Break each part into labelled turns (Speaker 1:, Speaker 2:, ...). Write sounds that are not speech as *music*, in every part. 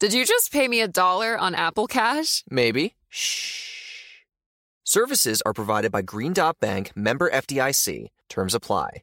Speaker 1: Did you just pay me a dollar on Apple Cash?
Speaker 2: Maybe. Shh. Services are provided by Green Dot Bank, member FDIC. Terms apply.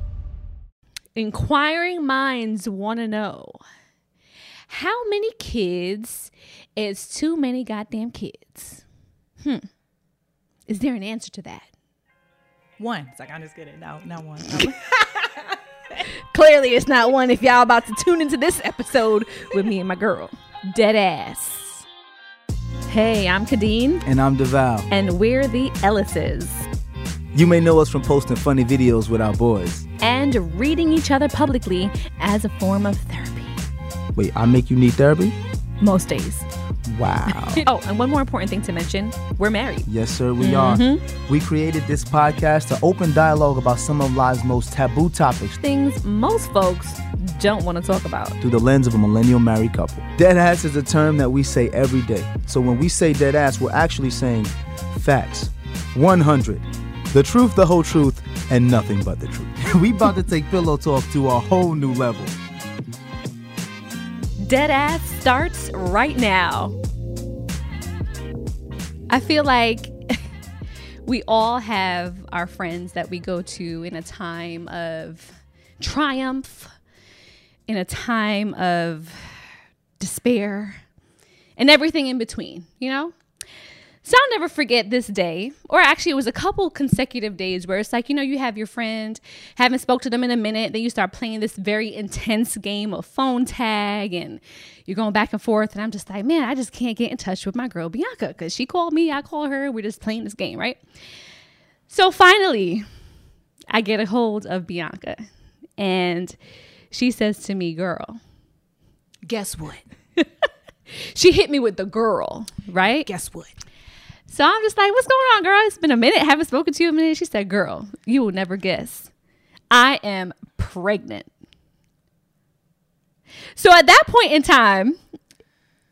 Speaker 3: Inquiring minds want to know how many kids is too many goddamn kids? Hmm. Is there an answer to that?
Speaker 4: One. It's like I'm just kidding. No, not one. *laughs*
Speaker 3: Clearly, it's not one if y'all about to tune into this episode with me and my girl. Dead ass. Hey, I'm Kadeen,
Speaker 5: And I'm DeVal.
Speaker 3: and we're the Ellises.
Speaker 5: You may know us from posting funny videos with our boys.
Speaker 3: And reading each other publicly as a form of therapy.
Speaker 5: Wait, I make you need therapy?
Speaker 3: Most days.
Speaker 5: Wow. *laughs*
Speaker 3: Oh, and one more important thing to mention we're married.
Speaker 5: yes, sir, we are. Mm-hmm. We created this podcast to open dialogue about some of life's most taboo topics
Speaker 3: Things most folks don't want to talk about.
Speaker 5: through the lens of a millennial married couple. Dead ass is a term that we say every day. So when we say dead ass, we're actually saying facts. 100. The truth, the whole truth, and nothing but the truth. *laughs* we about to take pillow talk to a whole new level.
Speaker 3: Dead ass starts right now. I feel like *laughs* we all have our friends that we go to in a time of triumph, in a time of despair, and everything in between, you know? So I'll never forget this day, or actually, it was a couple consecutive days where it's like, you know, you have your friend, haven't spoke to them in a minute, then you start playing this very intense game of phone tag, and you're going back and forth. And I'm just like, man, I just can't get in touch with my girl Bianca because she called me, I call her, we're just playing this game, right? So finally, I get a hold of Bianca, and she says to me, girl,
Speaker 4: Guess what? *laughs*
Speaker 3: she hit me with the girl, right?
Speaker 4: Guess what?
Speaker 3: So I'm just like, what's going on, girl? It's been a minute. Haven't spoken to you a minute. She said, girl, you will never guess. I am pregnant. So at that point in time,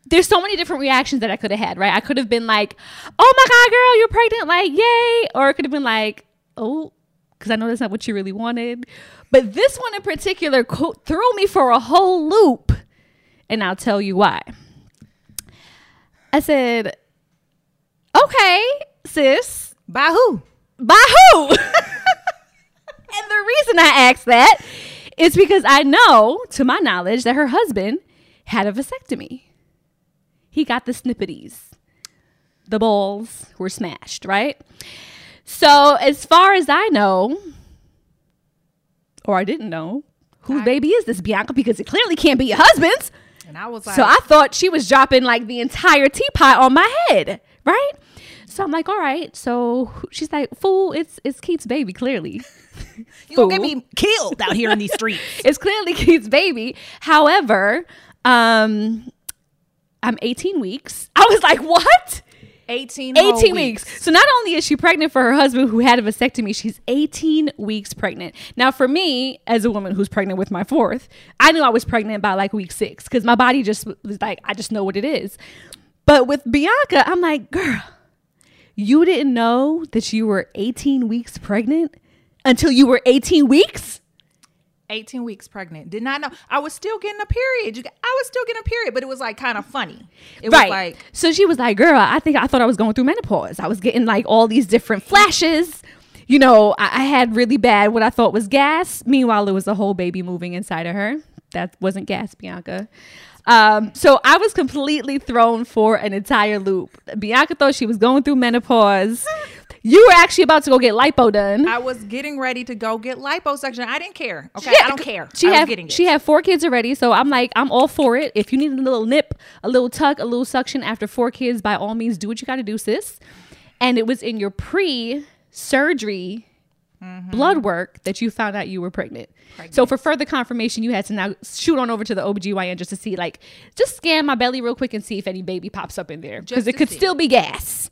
Speaker 3: there's so many different reactions that I could have had, right? I could have been like, oh my God, girl, you're pregnant. Like, yay. Or it could have been like, oh, because I know that's not what you really wanted. But this one in particular co- threw me for a whole loop. And I'll tell you why. I said, okay, sis,
Speaker 4: By who?
Speaker 3: by who? *laughs* and the reason I asked that is because I know, to my knowledge, that her husband had a vasectomy. He got the snippities. The balls were smashed, right? So, as far as I know, or I didn't know, whose baby is this, Bianca? Because it clearly can't be your husband's.
Speaker 4: And I was like,
Speaker 3: So I thought she was dropping like the entire teapot on my head, right? So I'm like, all right. So she's like, fool, it's it's Keith's baby, clearly. *laughs*
Speaker 4: You gonna get me killed out here in these *laughs* streets.
Speaker 3: it's clearly Keith's baby. However, um, I'm 18 weeks. I was like, what?
Speaker 4: 18 whole
Speaker 3: 18 weeks. So not only is she pregnant for her husband who had a vasectomy, she's 18 weeks pregnant. Now for me, as a woman who's pregnant with my fourth, I knew I was pregnant by like week six because my body just was like, I just know what it is. But with Bianca, I'm like, girl, you didn't know that you were 18 weeks pregnant until you were 18 weeks?
Speaker 4: 18 weeks pregnant. Did not know. I was still getting a period. You, I was still getting a period, but it was like kind of funny. It was
Speaker 3: right.
Speaker 4: like
Speaker 3: so she was like, "Girl, I think I thought I was going through menopause. I was getting like all these different flashes. You know, I, I had really bad what I thought was gas. Meanwhile, it was a whole baby moving inside of her. That wasn't gas, Bianca. Um, so I was completely thrown for an entire loop. Bianca thought she was going through menopause. *laughs* You were actually about to go get lipo done.
Speaker 4: I was getting ready to go get liposuction. I didn't care. Okay,
Speaker 3: Yeah,
Speaker 4: I don't care.
Speaker 3: She
Speaker 4: I was
Speaker 3: had
Speaker 4: getting it.
Speaker 3: she had four kids already, so I'm like, I'm all for it. If you need a little nip, a little tuck, a little suction after four kids, by all means, do what you got to do, sis. And it was in your pre-surgery
Speaker 4: Mm-hmm.
Speaker 3: blood work that you found out you were pregnant. So for further confirmation, you had to now shoot on over to the OBGYN just to see, like, just scan my belly real quick and see if any baby pops up in there because it could
Speaker 4: see.
Speaker 3: still be gas,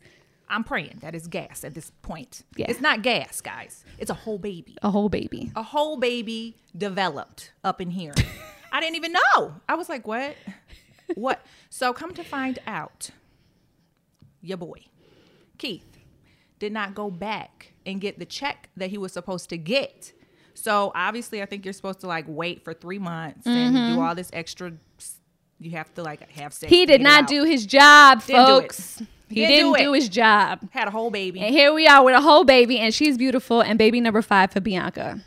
Speaker 4: I'm praying that is gas at this point.
Speaker 3: Yeah.
Speaker 4: It's not gas, guys. It's a whole baby.
Speaker 3: a whole baby.
Speaker 4: A whole baby developed up in here. *laughs* I didn't even know. I was like, what? What? So come to find out, your boy, Keith, did not go back and get the check that he was supposed to get. So obviously, I think you're supposed to like wait for three months and do all this extra. You have to like have sex.
Speaker 3: Mm-hmm. He did not do his job,
Speaker 4: Didn't do
Speaker 3: folks. He
Speaker 4: Didn't
Speaker 3: didn't
Speaker 4: do
Speaker 3: do his job.
Speaker 4: Had a whole baby.
Speaker 3: And here we are with a whole baby, and she's beautiful. And baby number five for Bianca.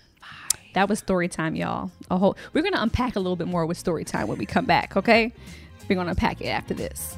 Speaker 3: That was story time, y'all. A whole. We're gonna unpack a little bit more with story time when we come back. Okay, we're gonna unpack it after this.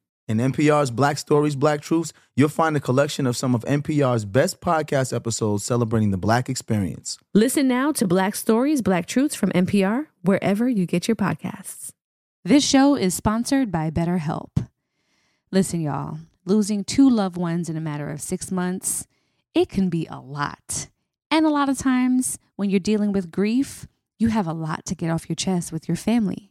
Speaker 5: In NPR's Black Stories, Black Truths, you'll find a collection of some of NPR's best podcast episodes celebrating the black experience.
Speaker 3: Listen now to Black Stories, Black Truths from NPR, wherever you get your podcasts. This show is sponsored by BetterHelp. Listen, y'all, losing two loved ones in a matter of six months, it can be a lot. And a lot of times when you're dealing with grief, you have a lot to get off your chest with your family.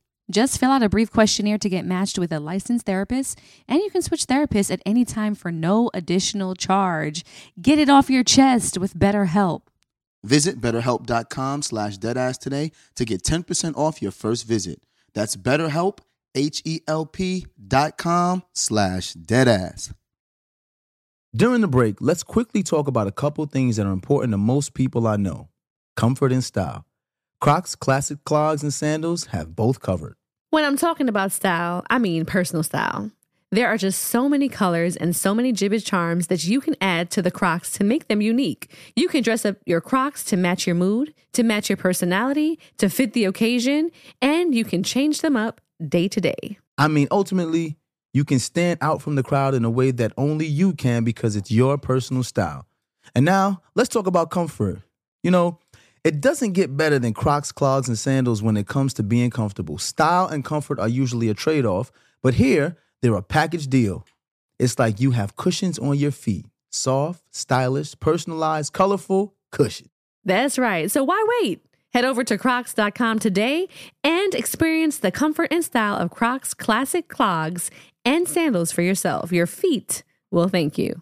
Speaker 3: Just fill out a brief questionnaire to get matched with a licensed therapist, and you can switch therapists at any time for no additional charge. Get it off your chest with BetterHelp.
Speaker 6: Visit betterhelp.com slash deadass today to get 10% off your first visit. That's betterhelp, H-E-L-P dot com slash deadass.
Speaker 5: During the break, let's quickly talk about a couple things that are important to most people I know comfort and style. Crocs classic clogs and sandals have both covered.
Speaker 3: When I'm talking about style, I mean personal style. There are just so many colors and so many Jibbitz charms that you can add to the Crocs to make them unique. You can dress up your Crocs to match your mood, to match your personality, to fit the occasion, and you can change them up day to day.
Speaker 5: I mean, ultimately, you can stand out from the crowd in a way that only you can because it's your personal style. And now, let's talk about comfort. You know, It doesn't get better than Crocs, clogs, and sandals when it comes to being comfortable. Style and comfort are usually a trade off, but here they're a package deal. It's like you have cushions on your feet soft, stylish, personalized, colorful cushion.
Speaker 7: That's right. So why wait? Head over to crocs.com today and experience the comfort and style of Crocs classic clogs and sandals for yourself. Your feet will thank you.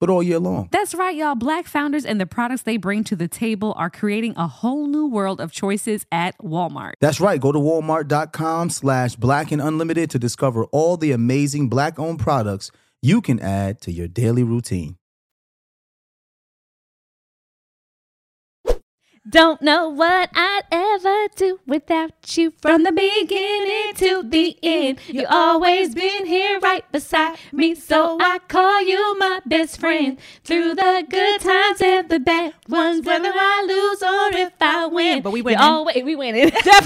Speaker 5: but all year long.
Speaker 7: That's right, y'all. Black founders and the products they bring to the table are creating a whole new world of choices at Walmart.
Speaker 5: That's right. Go to walmart.com slash black and unlimited to discover all the amazing black owned products you can add to your daily routine.
Speaker 3: Don't know what I'd ever do without you from the beginning to the end. You always been here right beside me, so I call you my best friend. Through the good times and the bad ones, whether I lose or if I win.
Speaker 4: But we winning.
Speaker 3: always we winning *laughs* that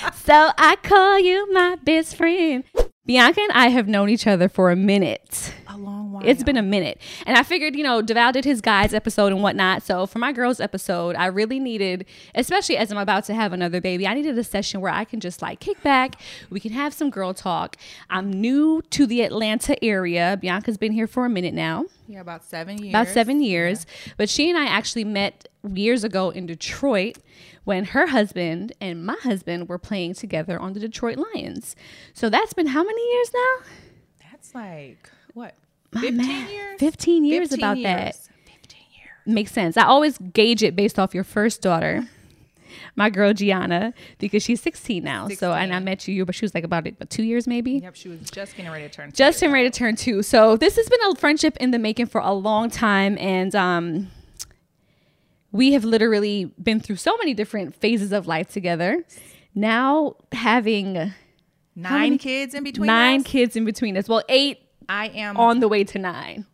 Speaker 3: part. *laughs* so I call you my best friend. Bianca and I have known each other for a minute.
Speaker 4: A long while.
Speaker 3: It's been a minute. And I figured, you know, Deval did his guys episode and whatnot. So for my girls episode, I really needed, especially as I'm about to have another baby, I needed a session where I can just like kick back. We can have some girl talk. I'm new to the Atlanta area. Bianca's been here for a minute now
Speaker 4: yeah, about seven years.
Speaker 3: about seven years. But she and I actually met years ago in Detroit when her husband and my husband were playing together on the Detroit Lions. So that's been how many years now?
Speaker 4: That's like what?
Speaker 3: My
Speaker 4: Fifteen
Speaker 3: math.
Speaker 4: years.
Speaker 3: 15 years
Speaker 4: 15
Speaker 3: about
Speaker 4: years.
Speaker 3: that.
Speaker 4: Fifteen years.
Speaker 3: Makes sense. I always gauge it based off your first daughter. My girl Gianna, because she's 16 now. So, and I met you, but she was like about, about two years maybe.
Speaker 4: Yep, she was just getting ready to turn. two
Speaker 3: just getting ready to turn two. So this has been a friendship in the making for a long time, and um, we have literally been through so many different phases of life together. Now having
Speaker 4: Nine kids in between.
Speaker 3: nine
Speaker 4: us?
Speaker 3: kids in between us. Well, eight
Speaker 4: I am
Speaker 3: on the way to nine.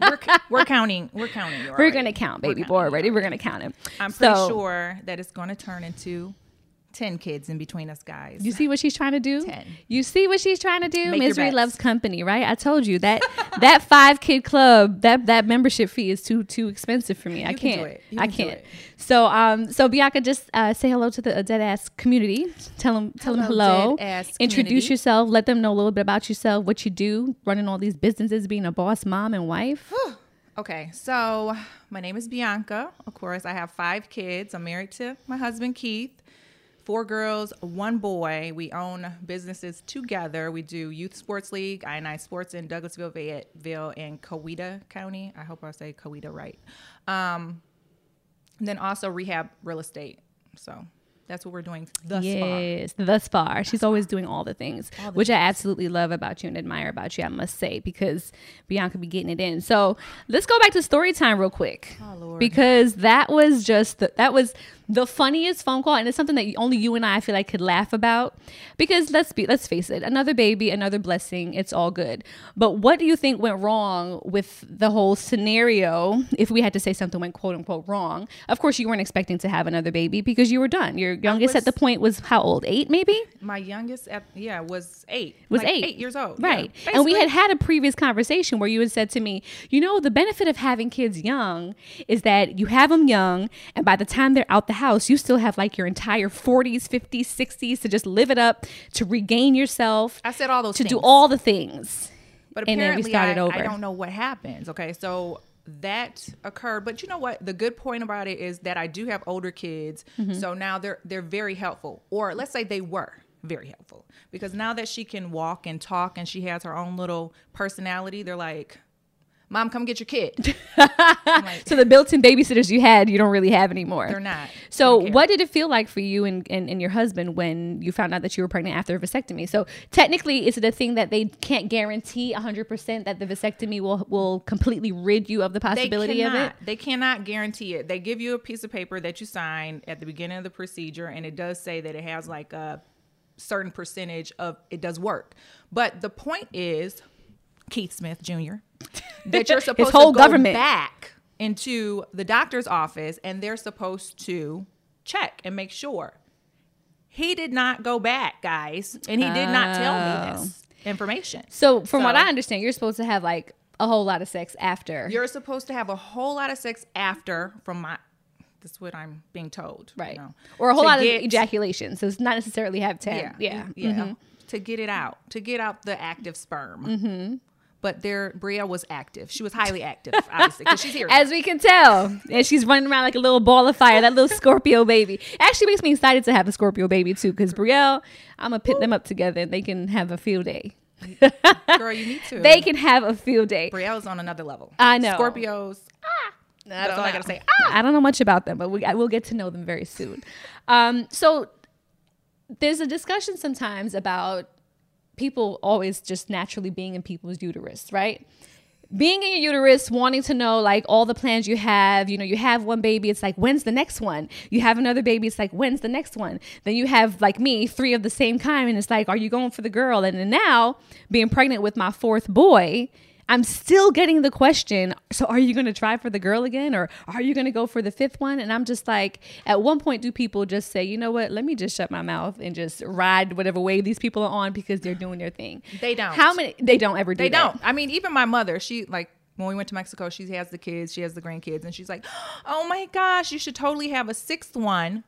Speaker 4: We're, we're counting. We're counting. You
Speaker 3: We're gonna count, baby boy. Already, we're gonna count him.
Speaker 4: I'm pretty
Speaker 3: So,
Speaker 4: sure that it's going to turn into ten kids in between us guys.
Speaker 3: You see what she's trying to do?
Speaker 4: 10.
Speaker 3: You see what she's trying to do?
Speaker 4: Make
Speaker 3: Misery loves company, right? I told you that *laughs* that five kid club, that that membership fee is too too expensive for me. I
Speaker 4: You do
Speaker 3: can't. I
Speaker 4: can do
Speaker 3: can't. So um so Bianca, just uh, say hello to the dead ass community. Tell them tell them
Speaker 4: Hello,
Speaker 3: hello.
Speaker 4: dead-ass
Speaker 3: Introduce
Speaker 4: community.
Speaker 3: yourself. Let them know a little bit about yourself, what you do, running all these businesses, being a boss, mom, and wife.
Speaker 4: Okay, so my name is Bianca. Of course, I have five kids. I'm married to my husband Keith. Four girls, one boy. We own businesses together. We do Youth Sports League, I Sports in Douglasville, Fayetteville, and Coweta County. I hope I say Coweta right. Um, and then also rehab real estate. So that's what we're doing thus far.
Speaker 3: yes, thus far. She's always doing all the things, which I absolutely love about you and admire about you, I must say, because Bianca be getting it in. So let's go back to story time real quick.
Speaker 4: Oh, Lord.
Speaker 3: Because that was just, the, that was the funniest phone call. And it's something that only you and I, I feel like could laugh about. Because let's be, let's face it, another baby, another blessing, it's all good. But what do you think went wrong with the whole scenario if we had to say something went quote unquote wrong? Of course, you weren't expecting to have another baby because you were done. Your youngest at the point was how old? Eight, maybe?
Speaker 4: My youngest, at, yeah, was eight.
Speaker 3: Was
Speaker 4: Like
Speaker 3: eight.
Speaker 4: Eight years old.
Speaker 3: Right.
Speaker 4: Yeah,
Speaker 3: and we had had a previous conversation where you had said to me, you know, the benefit of having kids young is that you have them young, and by the time they're out the house, you still have like your entire 40s, 50s, 60s to just live it up, to regain yourself.
Speaker 4: I said all those
Speaker 3: to do all the things.
Speaker 4: But
Speaker 3: and then we
Speaker 4: apparently,
Speaker 3: started
Speaker 4: I,
Speaker 3: over.
Speaker 4: I don't know what happens. Okay, so that occurred. But you know what? The good point about it is that I do have older kids,
Speaker 3: Mm-hmm.
Speaker 4: so now they're they're very helpful. Or let's say they were very helpful because now that she can walk and talk and she has her own little personality, they're like, "Mom, come get your kid." *laughs* Like,
Speaker 3: So the built-in babysitters you had, you don't really have anymore.
Speaker 4: They're not.
Speaker 3: So what did it feel like for you and, and, and your husband when you found out that you were pregnant after a vasectomy? So technically, is it a thing that they can't guarantee 100% that the vasectomy will will completely rid you of the possibility of it?
Speaker 4: They cannot guarantee it. They give you a piece of paper that you sign at the beginning of the procedure, and it does say that it has like a certain percentage of it does work. But the point is, Keith Smith Jr. *laughs* that you're supposed
Speaker 3: whole
Speaker 4: to go
Speaker 3: government.
Speaker 4: back into the doctor's office and they're supposed to check and make sure. He did not go back, guys, and he did not tell me this information.
Speaker 3: So from what I understand, you're supposed to have like a whole lot of sex after.
Speaker 4: You're supposed to have a whole lot of sex after, from my. That's what I'm being told. you
Speaker 3: right.
Speaker 4: know,
Speaker 3: or a whole
Speaker 4: to
Speaker 3: lot
Speaker 4: get-
Speaker 3: of ejaculation. So it's not necessarily have 10.
Speaker 4: Yeah,
Speaker 3: Yeah.
Speaker 4: yeah.
Speaker 3: Mhm.
Speaker 4: To get it out, to get out the active sperm. Mm-hmm. But there, Bria was active. She was highly active, obviously, because she's here. *laughs*
Speaker 3: As we can tell. And she's running around like a little ball of fire, that little Scorpio baby. Actually makes me excited to have a Scorpio baby too, because Brielle, I'm going to pit them up together and they can have a field day.
Speaker 4: Girl, you need to.
Speaker 3: They can have a field day.
Speaker 4: Brielle's on another level.
Speaker 3: I know.
Speaker 4: Scorpios. Ah. That's all I gotta say. Ah!
Speaker 3: I don't know much about them, but we, I will get to know them very soon. Um, so there's a discussion sometimes about people always just naturally being in people's uterus, right? Being in your uterus, wanting to know like all the plans you have. You know, you have one baby, it's like, when's the next one? You have another baby, it's like, when's the next one? Then you have, like me, three of the same kind, and it's like, are you going for the girl? And then now, being pregnant with my fourth boy, I'm still getting the question, so are you going to try for the girl again or are you going to go for the fifth one? And I'm just like, at one point, do people just say, you know what, let me just shut my mouth and just ride whatever wave these people are on because they're doing their thing?
Speaker 4: They don't.
Speaker 3: How many? They don't ever do
Speaker 4: They
Speaker 3: that.
Speaker 4: don't. I mean, even my mother, she like when we went to Mexico, she has the kids, she has the grandkids, and she's like, "Oh my gosh, you should totally have a sixth one,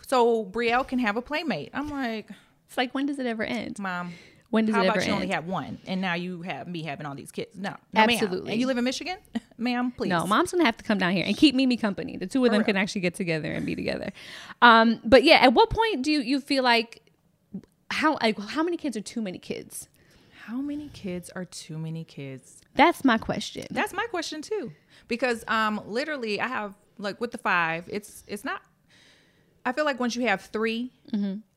Speaker 4: so Brielle can have a playmate." I'm like,
Speaker 3: It's like, when does it ever end?
Speaker 4: "Mom,
Speaker 3: When does
Speaker 4: how
Speaker 3: it
Speaker 4: about
Speaker 3: ever
Speaker 4: you only have one, and now you have me having all these kids?" No, no ma'am.
Speaker 3: Absolutely.
Speaker 4: And you live in Michigan, *laughs* ma'am? Please.
Speaker 3: No, mom's gonna have to come down here and keep Mimi company. The two of them
Speaker 4: real.
Speaker 3: can actually get together and be together. Um, but yeah, at what point do you, you feel like how like, how many kids are too many kids?
Speaker 4: How many kids are too many kids?
Speaker 3: That's my question.
Speaker 4: That's my question too. Because um literally I have like with the five, it's it's not I feel like once you have 3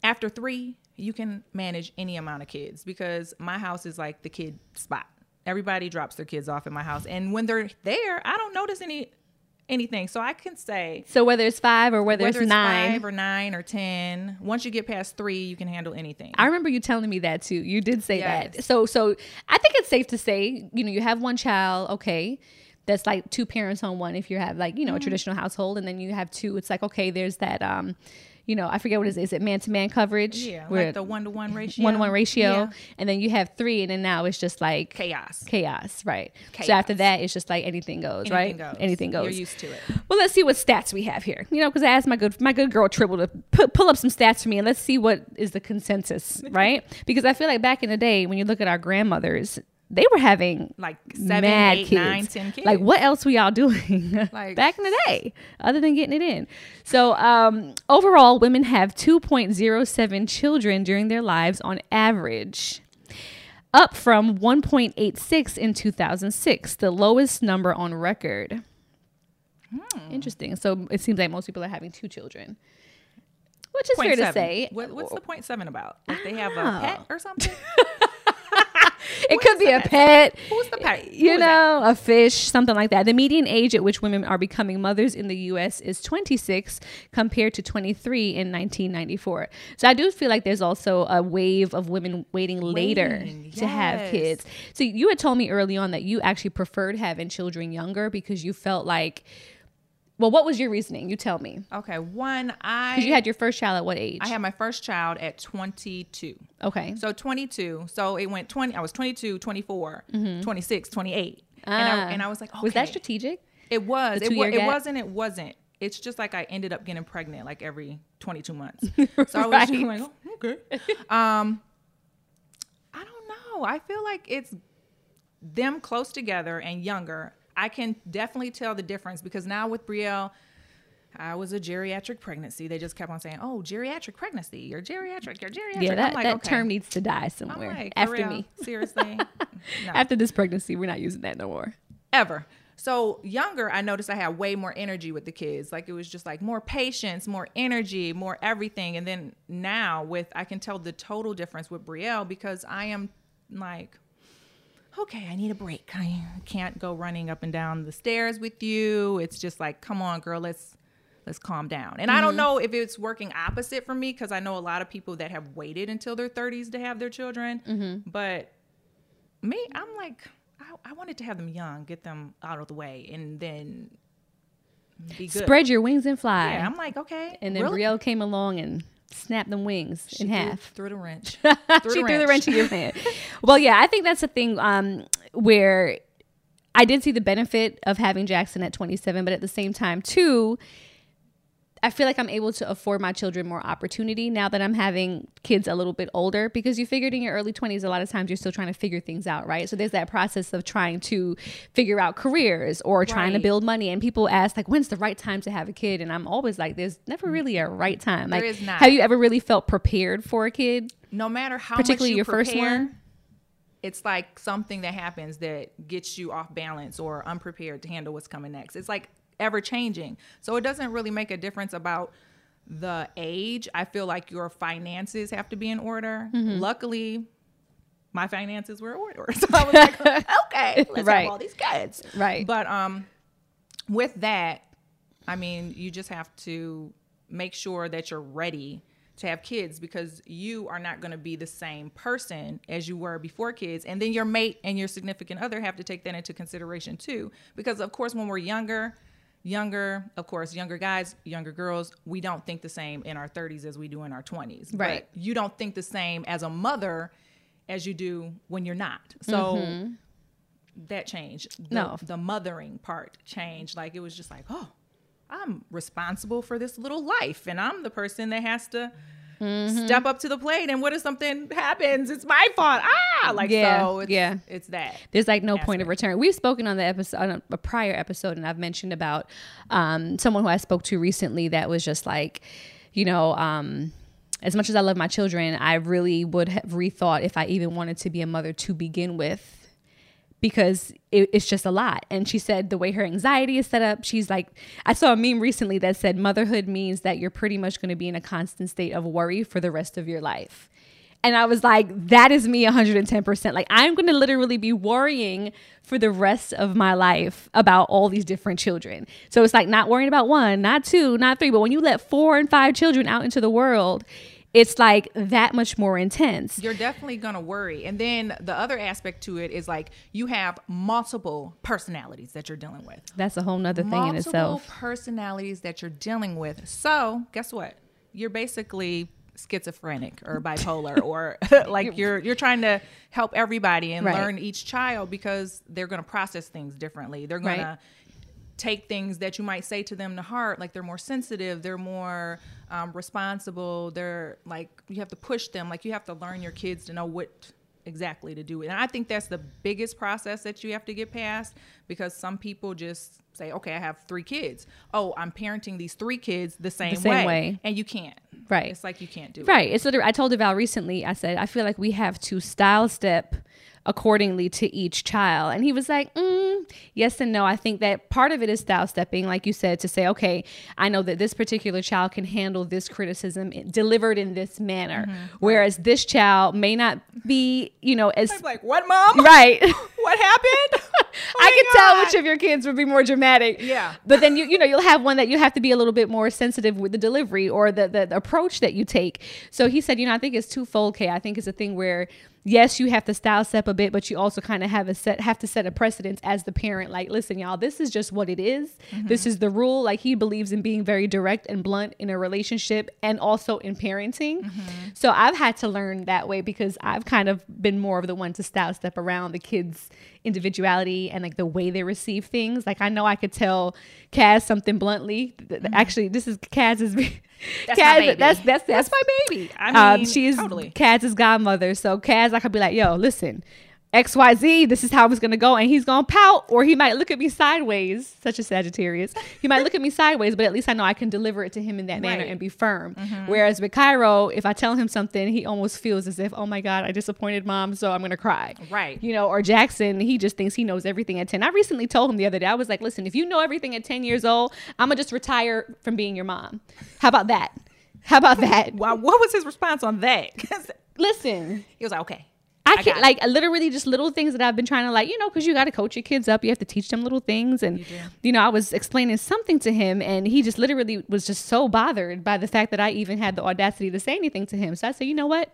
Speaker 4: after three, you can manage any amount of kids because my house is like the kid spot. Everybody drops their kids off in my house. And when they're there, I don't notice any anything. So I can say
Speaker 3: so whether it's five or whether,
Speaker 4: whether
Speaker 3: it's
Speaker 4: it's
Speaker 3: nine,
Speaker 4: five or nine or ten, once you get past three, you can handle anything.
Speaker 3: I remember you telling me that too. You did say that. So so I think it's safe to say, you know, you have one child, okay. That's like two parents on one if you have like, you
Speaker 4: Mm-hmm.
Speaker 3: know, a traditional household and then you have two, it's like okay, there's that um you know, I forget what it is. Is it man to man coverage?
Speaker 4: yeah,
Speaker 3: Where
Speaker 4: like the one to one ratio.
Speaker 3: one to one ratio.
Speaker 4: Yeah.
Speaker 3: And then you have three and then now it's just like
Speaker 4: Chaos.
Speaker 3: Chaos, right. So after that it's just like anything goes, right?
Speaker 4: Anything goes.
Speaker 3: Anything goes.
Speaker 4: You're used to it.
Speaker 3: Well, let's see what stats we have here. You know, because I asked my good my good girl Tribble to pu- pull up some stats for me, and let's see what is the consensus, *laughs* right? because I feel like back in the day, when you look at our grandmothers, they were having
Speaker 4: Like seven,
Speaker 3: mad
Speaker 4: eight,
Speaker 3: kids.
Speaker 4: nine, 10 kids.
Speaker 3: Like, what else were y'all doing *laughs*
Speaker 4: Like-
Speaker 3: back in the day other than getting it in? So, um, overall, women have 2.07 children during their lives on average up from 1.86 in 2006, the lowest number on record.
Speaker 4: Hmm.
Speaker 3: Interesting. So it seems like most people are having two children, which is
Speaker 4: Point
Speaker 3: fair to say.
Speaker 4: What, what's the point seven about? If they have
Speaker 3: Ah.
Speaker 4: a pet or something? *laughs*
Speaker 3: it could be a pet.
Speaker 4: Who's the pet? Who
Speaker 3: You
Speaker 4: is that?
Speaker 3: know, a fish, something like that. The median age at which women are becoming mothers in the U.S. is 26 compared to 23 in 1994. So I do feel like there's also a wave of women waiting later
Speaker 4: Waiting,
Speaker 3: to have kids. So you had told me early on that you actually preferred having children younger because you felt like, well, what was your reasoning? You tell me.
Speaker 4: Okay, one, I
Speaker 3: Because you had your first child at what age?
Speaker 4: I had my first child at 22.
Speaker 3: okay.
Speaker 4: So 22. So it went 20. I was 22, 24, 26, 28. And, I, and I was like, okay.
Speaker 3: Mm-hmm. Ah. Was that strategic?
Speaker 4: It was. It, it wasn't. It wasn't. It's just like I ended up getting pregnant like every 22 months. *laughs* So I was just like, oh, okay. Um, I don't know. I feel like it's them close together and younger. I can definitely tell the difference because now with Brielle, I was a geriatric pregnancy. They just kept on saying, "Oh, geriatric pregnancy. You're geriatric. You're geriatric."
Speaker 3: Yeah,
Speaker 4: I'm
Speaker 3: that,
Speaker 4: like,
Speaker 3: that
Speaker 4: okay.
Speaker 3: term needs to die somewhere
Speaker 4: like,
Speaker 3: after
Speaker 4: real?
Speaker 3: me.
Speaker 4: Seriously, *laughs* no.
Speaker 3: After this pregnancy, we're not using that no more.
Speaker 4: ever. So younger, I noticed I had way more energy with the kids. Like it was just like more patience, more energy, more everything. And then now with I can tell the total difference with Brielle because I am like, okay, I need a break. I can't go running up and down the stairs with you. It's just like, come on, girl, let's let's calm down. And I don't mm-hmm. know if it's working opposite for me because I know a lot of people that have waited until their 30s to have their children. Mm-hmm. But me, I'm like, I wanted to have them young, get them out of the way, and then be good.
Speaker 3: Spread your wings and fly.
Speaker 4: Yeah, I'm like, okay.
Speaker 3: and then
Speaker 4: really?
Speaker 3: Brielle came along and snapped them wings in
Speaker 4: She threw-
Speaker 3: half.
Speaker 4: Threw the wrench. *laughs*
Speaker 3: she threw the wrench in your *laughs* hand. well, yeah, I think that's the thing um, where I did see the benefit of having Jackson at 27, but at the same time, too, I feel like I'm able to afford my children more opportunity now that I'm having kids a little bit older because you figured in your early 20s, a lot of times you're still trying to figure things out, right? So there's that process of trying to figure out careers or trying to build money. And people ask, like, when's the right time to have a kid? And I'm always like, there's never really a right time. Like,
Speaker 4: is not.
Speaker 3: have you ever really felt prepared for a kid?
Speaker 4: no matter how
Speaker 3: Particularly
Speaker 4: much you
Speaker 3: your first one?
Speaker 4: it's like something that happens that gets you off balance or unprepared to handle what's coming next. It's like ever changing. So it doesn't really make a difference about the age. I feel like your finances have to be in order.
Speaker 3: Mm-hmm.
Speaker 4: Luckily, my finances were in order. *laughs* So I was like, *laughs* okay, let's
Speaker 3: Right.
Speaker 4: have all these kids.
Speaker 3: Right.
Speaker 4: But um with that, I mean, you just have to make sure that you're ready to have kids because you are not going to be the same person as you were before kids. And then your mate and your significant other have to take that into consideration too. Because, of course, when we're younger, younger, of course, younger guys, younger girls, we don't think the same in our 30s as we do in our 20s.
Speaker 3: Right.
Speaker 4: But you don't think the same as a mother as you do when you're not. So mm-hmm. that changed. The,
Speaker 3: No.
Speaker 4: the mothering part changed. Like it was just like, oh, I'm responsible for this little life, and I'm the person that has to
Speaker 3: Mm-hmm.
Speaker 4: step up to the plate. And what if something happens? It's my fault. Ah, like
Speaker 3: Yeah,
Speaker 4: so. It's,
Speaker 3: yeah.
Speaker 4: it's that.
Speaker 3: There's like no point of return. We've spoken on the episode, on a prior episode, and I've mentioned about um, someone who I spoke to recently that was just like, you know, um, as much as I love my children, I really would have rethought if I even wanted to be a mother to begin with because it, it's just a lot. And she said the way her anxiety is set up, she's like, I saw a meme recently that said motherhood means that you're pretty much going to be in a constant state of worry for the rest of your life. And I was like, that is me 110%. Like, I'm going to literally be worrying for the rest of my life about all these different children. So it's like not worrying about one, not two, not three, but when you let four and five children out into the world, it's like that much more intense.
Speaker 4: You're definitely gonna worry. And then the other aspect to it is like you have multiple personalities that you're dealing with.
Speaker 3: That's a whole nother thing
Speaker 4: multiple
Speaker 3: in itself.
Speaker 4: Multiple personalities that you're dealing with. So guess what? You're basically schizophrenic or bipolar *laughs* or *laughs* like you're you're trying to help everybody and
Speaker 3: Right.
Speaker 4: learn each child because they're going to process things differently. They're going
Speaker 3: Right.
Speaker 4: to take things that you might say to them to heart like they're more sensitive they're more um, responsible they're like you have to push them like you have to learn your kids to know what exactly to do and i think that's the biggest process that you have to get past because some people just say okay i have three kids oh i'm parenting these three kids the same,
Speaker 3: same
Speaker 4: way.
Speaker 3: way.
Speaker 4: and you can't
Speaker 3: Right.
Speaker 4: it's like you can't do it
Speaker 3: Right. It's literally, I told Deval recently, I said, I feel like we have to style step accordingly to each child. And he was like, mm, yes and no. I think that part of it is style stepping, like you said, to say, okay, I know that this particular child can handle this criticism delivered in this manner. Mm-hmm. Whereas this child may not be, you know, as.
Speaker 4: I'm like what mom *laughs*
Speaker 3: Right. *laughs*
Speaker 4: what happened *laughs* Oh
Speaker 3: I can tell which of your kids would be more dramatic.
Speaker 4: Yeah.
Speaker 3: But then you you know you'll have one that you have to be a little bit more sensitive with the delivery or the, the the approach that you take. So he said, you know, I think it's twofold. Kay. I think it's a thing where yes, you have to style step a bit, but you also kind of have a set have to set a precedence as the parent. Like, listen, y'all, this is just what it is. Mm-hmm. This is the rule. Like he believes in being very direct and blunt in a relationship and also in parenting. Mm-hmm. So I've had to learn that way because I've kind of been more of the one to style step around the kids' individuality and like the way they receive things. Like I know I could tell Kaz something bluntly. Th- Actually, this is Kaz's.
Speaker 4: That's my baby.
Speaker 3: That's that's
Speaker 4: That's my baby. I
Speaker 3: um,
Speaker 4: mean,
Speaker 3: she is
Speaker 4: totally.
Speaker 3: Kaz's godmother. So Kaz, I could be like, yo, listen, XYZ, this is how it's gonna go. And he's gonna pout, or he might look at me sideways, such a Sagittarius. He might look at me sideways, but at least I know I can deliver it to him in that manner
Speaker 4: Right. Mm-hmm.
Speaker 3: and be firm. Whereas with Cairo, if I tell him something, he almost feels as if, oh my God, I disappointed mom, so I'm gonna cry.
Speaker 4: Right.
Speaker 3: You know, or Jackson, he just thinks he knows everything at 10. I recently told him the other day, I was like, listen, if you know everything at 10 years old, I'm gonna just retire from being your mom. How about that? How about that? *laughs*
Speaker 4: Wow, what was his response on that? *laughs*
Speaker 3: Listen,
Speaker 4: he was like okay
Speaker 3: I can't
Speaker 4: it.
Speaker 3: like literally just little things that I've been trying to like, you know, because you got to coach your kids up. You have to teach them little things. And, you, know, I was explaining something to him and he just literally was just so bothered by the fact that I even had the audacity to say anything to him. So I said, you know what?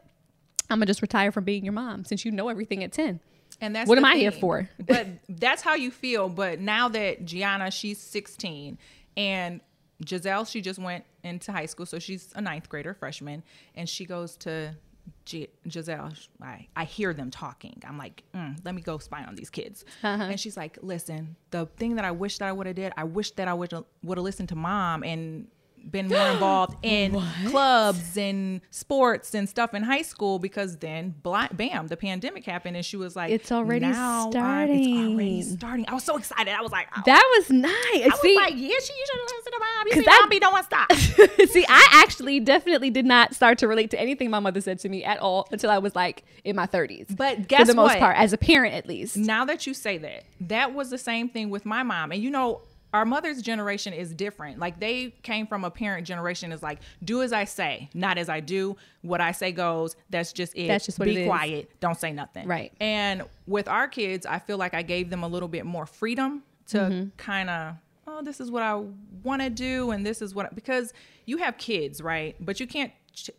Speaker 3: I'm going to just retire from being your mom since you know everything at 10.
Speaker 4: And that's
Speaker 3: What am I here for? *laughs*
Speaker 4: but that's how you feel. But now that Gianna, she's 16, and Giselle, she just went into high school, so she's a ninth grader, freshman, and she goes to G- Giselle. I, I hear them talking. I'm like, mm, let me go spy on these kids.
Speaker 3: Uh-huh.
Speaker 4: And she's like, listen, the thing that I wish that I would have did, I wish that I would would have listened to mom and been more involved *gasps* in clubs and sports and stuff in high school because then bam the pandemic happened and she was like
Speaker 3: It's already
Speaker 4: now I'm- it's already
Speaker 3: starting.
Speaker 4: starting i was so excited i was like oh.
Speaker 3: That was nice.
Speaker 4: I was
Speaker 3: See,
Speaker 4: like yeah she should listen to mom you see
Speaker 3: I-
Speaker 4: mommy don't want to stop *laughs*
Speaker 3: See, I actually definitely did not start to relate to anything my mother said to me at all until I was like in my 30s.
Speaker 4: But
Speaker 3: for
Speaker 4: guess
Speaker 3: the most
Speaker 4: what?
Speaker 3: part, as a parent at least.
Speaker 4: now that you say that that was the same thing with my mom and you know our mother's generation is different. Like they came from a parent generation is like do as i say not as i do. What i say goes. That's just it.
Speaker 3: That's just what
Speaker 4: be
Speaker 3: it is.
Speaker 4: quiet. Don't say nothing.
Speaker 3: Right.
Speaker 4: and with our kids i feel like i gave them a little bit more freedom to
Speaker 3: Mm-hmm.
Speaker 4: kind of oh this is what i want to do and this is what because you have kids right? But you can't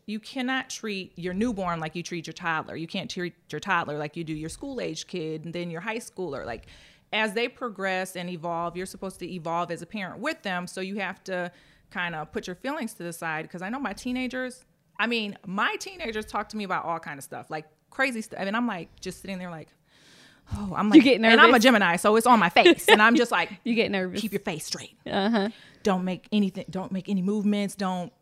Speaker 4: you cannot treat your newborn like you treat your toddler. You can't treat your toddler like you do your school age kid and then your high schooler. Like as they progress and evolve you're supposed to evolve as a parent with them so you have to kind of put your feelings to the side because i know my teenagers i mean my teenagers talk to me about all kind of stuff like crazy stuff and i'm like just sitting there like oh i'm like
Speaker 3: get
Speaker 4: and i'm a gemini so it's on my face and i'm just like *laughs*
Speaker 3: You get nervous.
Speaker 4: keep your face straight. Uh huh, don't make anything. Don't make any movements. Don't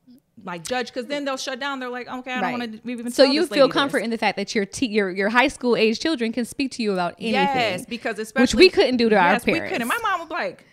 Speaker 4: like judge because then they'll shut down. They're like, okay, I don't
Speaker 3: Right.
Speaker 4: want to even.
Speaker 3: so you feel comfort
Speaker 4: this.
Speaker 3: in the fact that your te- your your high school age children can speak to you about anything.
Speaker 4: Yes, because especially
Speaker 3: which we couldn't do to our
Speaker 4: yes, we
Speaker 3: parents.
Speaker 4: couldn't. My mom was like,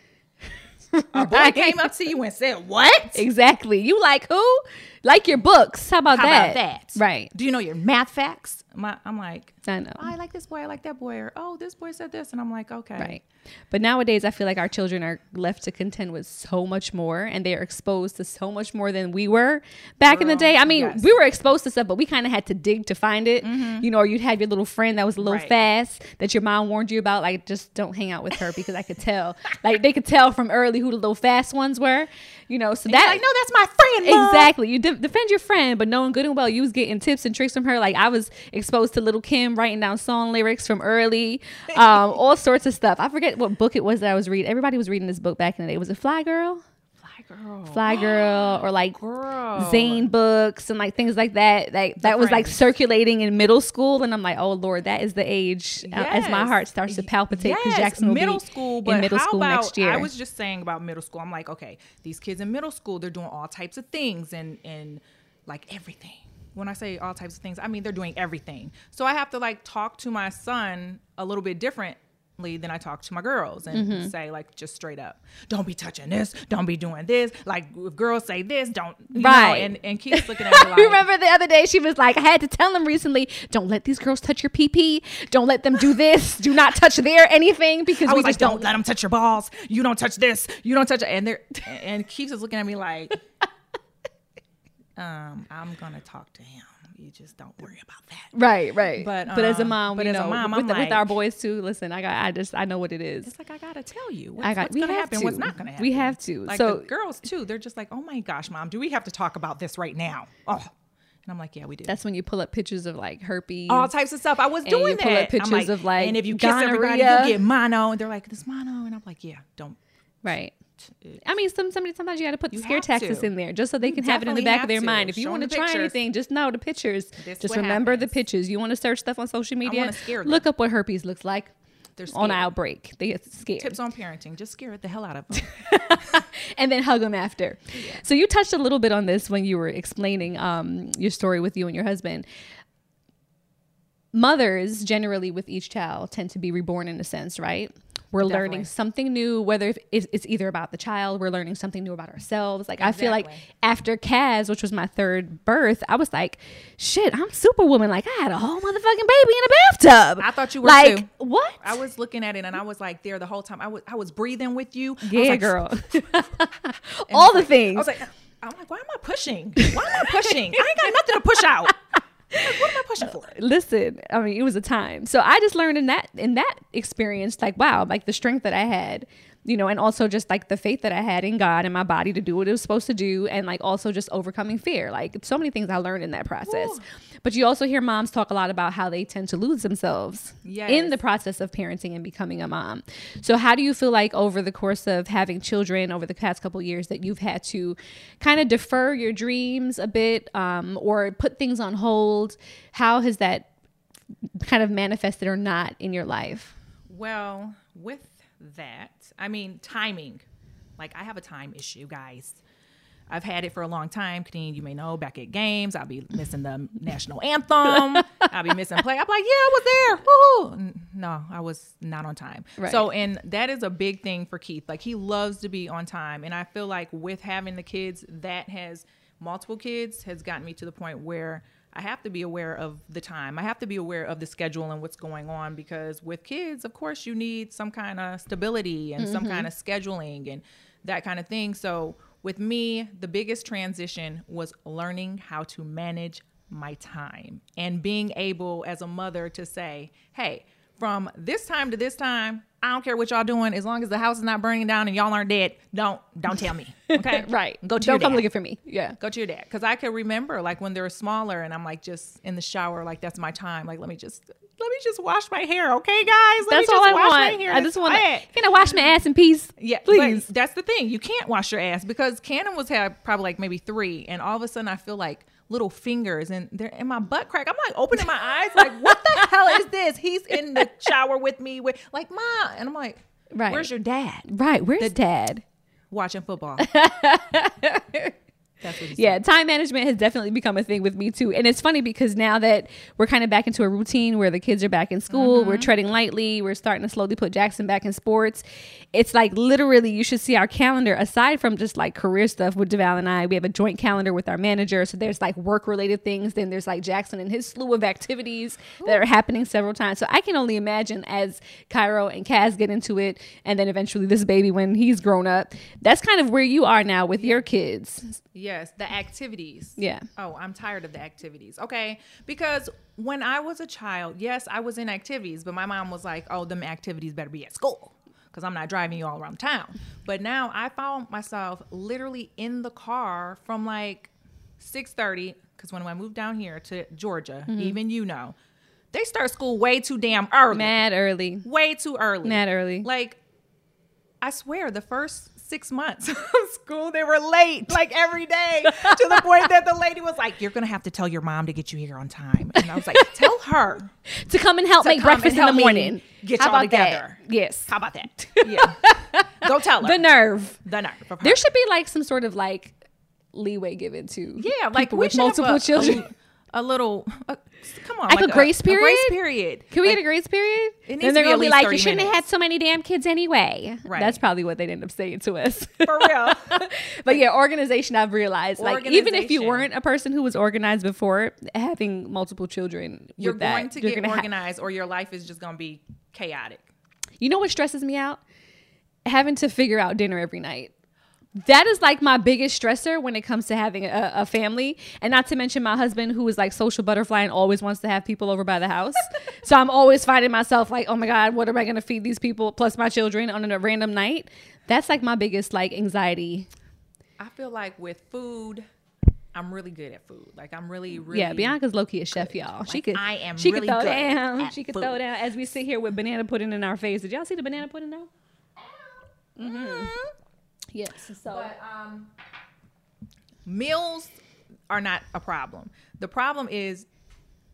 Speaker 4: *laughs* a boy
Speaker 3: Right.
Speaker 4: came up to you and said, "What?
Speaker 3: Exactly. You like who? Like your books. How about
Speaker 4: How
Speaker 3: that?
Speaker 4: about that?
Speaker 3: Right.
Speaker 4: Do you know your math facts?" My, I'm like,
Speaker 3: I know.
Speaker 4: Oh, I like this boy. I like that boy. Or oh, this boy said this, and I'm like, okay,
Speaker 3: Right. But nowadays, I feel like our children are left to contend with so much more and they are exposed to so much more than we were back in the day. I mean,
Speaker 4: yes.
Speaker 3: we were exposed to stuff, but we kind of had to dig to find it. Mm-hmm. You know, or you'd have your little friend that was a little
Speaker 4: Right.
Speaker 3: fast that your mom warned you about. Like, just don't hang out with her because I could tell. *laughs* like, they could tell from early who the little fast ones were. You know, so
Speaker 4: You're
Speaker 3: that.
Speaker 4: like, no, that's my friend. Mom."
Speaker 3: Exactly. You de- defend your friend, but knowing good and well you was getting tips and tricks from her. Like I was exposed to Lil' Kim writing down song lyrics from early, um, all sorts of stuff. I forget what book it was that I was reading. Everybody was reading this book back in the day. Was it Flyy Girl?
Speaker 4: Fly girl.
Speaker 3: Flyy Girl *gasps* or like
Speaker 4: Girl.
Speaker 3: Zane books and like things like that. Like that was like circulating in middle school, and I'm like, oh Lord, that is the age uh, as my heart starts to palpitate because
Speaker 4: Yes,
Speaker 3: Jackson will
Speaker 4: middle
Speaker 3: be
Speaker 4: school, but
Speaker 3: in middle
Speaker 4: how
Speaker 3: school
Speaker 4: about,
Speaker 3: next year.
Speaker 4: I was just saying about middle school. I'm like, okay, these kids in middle school, they're doing all types of things and and like everything. When I say all types of things, I mean they're doing everything. So I have to like talk to my son a little bit differently than I talk to my girls and
Speaker 3: Mm-hmm.
Speaker 4: say like just straight up, don't be touching this, don't be doing this. Like if girls say this, don't you
Speaker 3: Right.
Speaker 4: know, and and keeps looking at *laughs* me like
Speaker 3: I remember the other day she was like, I had to tell them recently, don't let these girls touch your pee pee, Don't let them do this. Do not touch their anything because
Speaker 4: I
Speaker 3: we
Speaker 4: was like,
Speaker 3: just
Speaker 4: don't let them touch your balls. You don't touch this. You don't touch it. And they're and keeps is looking at me like, *laughs* um, I'm gonna talk to him. You just don't worry about that.
Speaker 3: Right, right.
Speaker 4: But,
Speaker 3: But, as a
Speaker 4: um,
Speaker 3: mom,
Speaker 4: but as a mom,
Speaker 3: with,
Speaker 4: I'm
Speaker 3: the- with
Speaker 4: like-
Speaker 3: our boys too. Listen, I got, I just, I know what it is.
Speaker 4: It's like I gotta tell you what's,
Speaker 3: I got-
Speaker 4: what's gonna happen,
Speaker 3: to.
Speaker 4: what's not gonna happen.
Speaker 3: We have to.
Speaker 4: Like
Speaker 3: So-
Speaker 4: the girls too. They're just like, oh my gosh, mom, do we have to talk about this right now? Oh, and I'm like, yeah, we do.
Speaker 3: That's when you pull up pictures of like herpes.
Speaker 4: all types of stuff. I was
Speaker 3: And
Speaker 4: doing
Speaker 3: you pull
Speaker 4: that.
Speaker 3: up pictures
Speaker 4: like,
Speaker 3: of, like,
Speaker 4: and if you kiss everybody,
Speaker 3: gonorrhea.
Speaker 4: you get mono. And they're like, this mono, and I'm like, yeah, don't.
Speaker 3: Right. I mean, some somebody sometimes you got to put the scare
Speaker 4: to.
Speaker 3: in there just so they
Speaker 4: You
Speaker 3: can have it in the back of their
Speaker 4: to.
Speaker 3: mind. If you want to try
Speaker 4: pictures.
Speaker 3: anything, just know the pictures.
Speaker 4: This
Speaker 3: just remember the
Speaker 4: happens.
Speaker 3: pictures. You want to search stuff on social media?
Speaker 4: wanna scare them.
Speaker 3: Look up what herpes looks like
Speaker 4: They're
Speaker 3: on outbreak. They get scared.
Speaker 4: Tips on parenting. Just scare the hell out of them. *laughs*
Speaker 3: and then hug them after. So you touched a little bit on this when you were explaining um, your story with you and your husband. Mothers, generally with each child, tend to be reborn in a sense, right? We're learning something new, whether it's either about the child, we're learning something new about ourselves. Like I feel like after Kaz, which was my third birth, I was like, "Shit, I'm superwoman!" Like I had a whole motherfucking baby in a bathtub.
Speaker 4: I thought you were
Speaker 3: like
Speaker 4: too.
Speaker 3: what?
Speaker 4: I was looking at it and I was like there the whole time. I was I was breathing with you. I was
Speaker 3: yeah,
Speaker 4: like,
Speaker 3: girl. *laughs* *laughs* All the
Speaker 4: like-
Speaker 3: things.
Speaker 4: I was like, I'm like, why am I pushing? Why am I pushing? I ain't got nothing to push out. Like, what am I pushing for?
Speaker 3: Uh, listen i mean it was a time so i just learned in that in that experience like wow like the strength that i had you know, and also just like the faith that I had in God and my body to do what it was supposed to do, and like also just overcoming fear. Like so many things I learned in that process. But you also hear moms talk a lot about how they tend to lose themselves in the process of parenting and becoming a mom. So how do you feel like over the course of having children over the past couple years that you've had to kind of defer your dreams a bit um, or put things on hold? How has that kind of manifested or not in your life?
Speaker 4: Well, with that, I mean, timing. Like, I have a time issue, guys. I've had it for a long time. Kadeen, you may know, back at games, I'll be missing the *laughs* national anthem. I'll be missing play. I'm like, yeah, I was there. No, I was not on time.
Speaker 3: Right.
Speaker 4: So, and that is a big thing for Keith. Like, he loves to be on time. And I feel like with having the kids, that has multiple kids, has gotten me to the point where I have to be aware of the time. I have to be aware of the schedule and what's going on because with kids, of course, you need some kind of stability and some mm-hmm. kind of scheduling and that kind of thing. So with me, the biggest transition was learning how to manage my time and being able as a mother to say, hey, from this time to this time, I don't care what y'all doing as long as the house is not burning down and y'all aren't dead. Don't don't tell me. *laughs* Okay?
Speaker 3: Right.
Speaker 4: Go to your dad.
Speaker 3: Don't come
Speaker 4: dad
Speaker 3: looking for me. Yeah.
Speaker 4: go to your dad because i can remember like when they were smaller and i'm like just in the shower like that's my time like let me just let me just wash my hair okay guys let
Speaker 3: That's
Speaker 4: me
Speaker 3: all
Speaker 4: just
Speaker 3: I
Speaker 4: wash
Speaker 3: want.
Speaker 4: my hair
Speaker 3: I just want to. Can I wash my ass in peace?
Speaker 4: yeah
Speaker 3: please.
Speaker 4: that's the thing you can't wash your ass because cannon was had probably like maybe three and all of a sudden i feel like little fingers and they're in my butt crack i'm like opening my eyes like what the *laughs* hell is this he's in the shower with me with like ma and i'm like
Speaker 3: Right.
Speaker 4: where's your dad
Speaker 3: Right. Where's the dad?
Speaker 4: watching football *laughs*
Speaker 3: Yeah, time management has definitely become a thing with me too. And it's funny because now that we're kind of back into a routine where the kids are back in school, we're treading lightly, we're starting to slowly put Jackson back in sports. It's like literally you should see our calendar aside from just like career stuff with Deval and I. We have a joint calendar with our manager. So there's like work related things. Then there's like Jackson and his slew of activities that are happening several times. So I can only imagine as Cairo and Kaz get into it and then eventually this baby when he's grown up. That's kind of where you are now with your kids.
Speaker 4: Yes, the activities.
Speaker 3: Yeah.
Speaker 4: Oh, I'm tired of the activities. Okay. Because when I was a child, yes, I was in activities, but my mom was like, oh, them activities better be at school because I'm not driving you all around town. But now I found myself literally in the car from like 6.30 because when I moved down here to Georgia,
Speaker 3: Mm-hmm.
Speaker 4: even you know, they start school way too damn early.
Speaker 3: Mad early.
Speaker 4: Way too early.
Speaker 3: Mad early.
Speaker 4: Like, I swear, the first six months *laughs* of school, they were late, like every day, to the point that the lady was like, "You're gonna have to tell your mom to get you here on time." And I was like, *laughs* "Tell her
Speaker 3: to come and help make breakfast in the morning.
Speaker 4: Get
Speaker 3: How
Speaker 4: y'all
Speaker 3: about that?
Speaker 4: together.
Speaker 3: Yes.
Speaker 4: How about that?" *laughs* Yeah, go tell her.
Speaker 3: The nerve.
Speaker 4: The nerve.
Speaker 3: There should be like some sort of like leeway given to
Speaker 4: yeah, like
Speaker 3: people with multiple
Speaker 4: a-
Speaker 3: children.
Speaker 4: A, little, uh, come on,
Speaker 3: Like a grace
Speaker 4: A grace
Speaker 3: period?
Speaker 4: period.
Speaker 3: Can we
Speaker 4: Like,
Speaker 3: get a grace period?
Speaker 4: It needs
Speaker 3: Then
Speaker 4: to
Speaker 3: they're gonna be like,
Speaker 4: 30
Speaker 3: you shouldn't have had so many damn kids anyway.
Speaker 4: Right.
Speaker 3: That's probably what they'd end up saying to us. *laughs*
Speaker 4: for real? *laughs*
Speaker 3: but yeah, organization. I've realized, like, even if you weren't a person who was organized before, having multiple children,
Speaker 4: You're
Speaker 3: that,
Speaker 4: going to
Speaker 3: you're
Speaker 4: get
Speaker 3: gonna ha-
Speaker 4: organized, or your life is just gonna be chaotic.
Speaker 3: You know what stresses me out? Having to figure out dinner every night. That is like my biggest stressor when it comes to having a, a family. And not to mention my husband, who is like social butterfly and always wants to have people over by the house. *laughs* so I'm always finding myself like, oh my God, what am I going to feed these people plus my children on a random night? That's like my biggest like anxiety.
Speaker 4: I feel like with food, I'm really good at food. Like I'm really, really.
Speaker 3: Yeah, Bianca's low key a chef, y'all. she
Speaker 4: Like,
Speaker 3: could,
Speaker 4: I am
Speaker 3: she
Speaker 4: really
Speaker 3: could throw
Speaker 4: good
Speaker 3: down. She could
Speaker 4: food.
Speaker 3: throw down as we sit here with banana pudding in our face. Did y'all see the banana pudding though?
Speaker 4: Mm-hmm.
Speaker 3: Yes. So
Speaker 4: But um, meals are not a problem. The problem is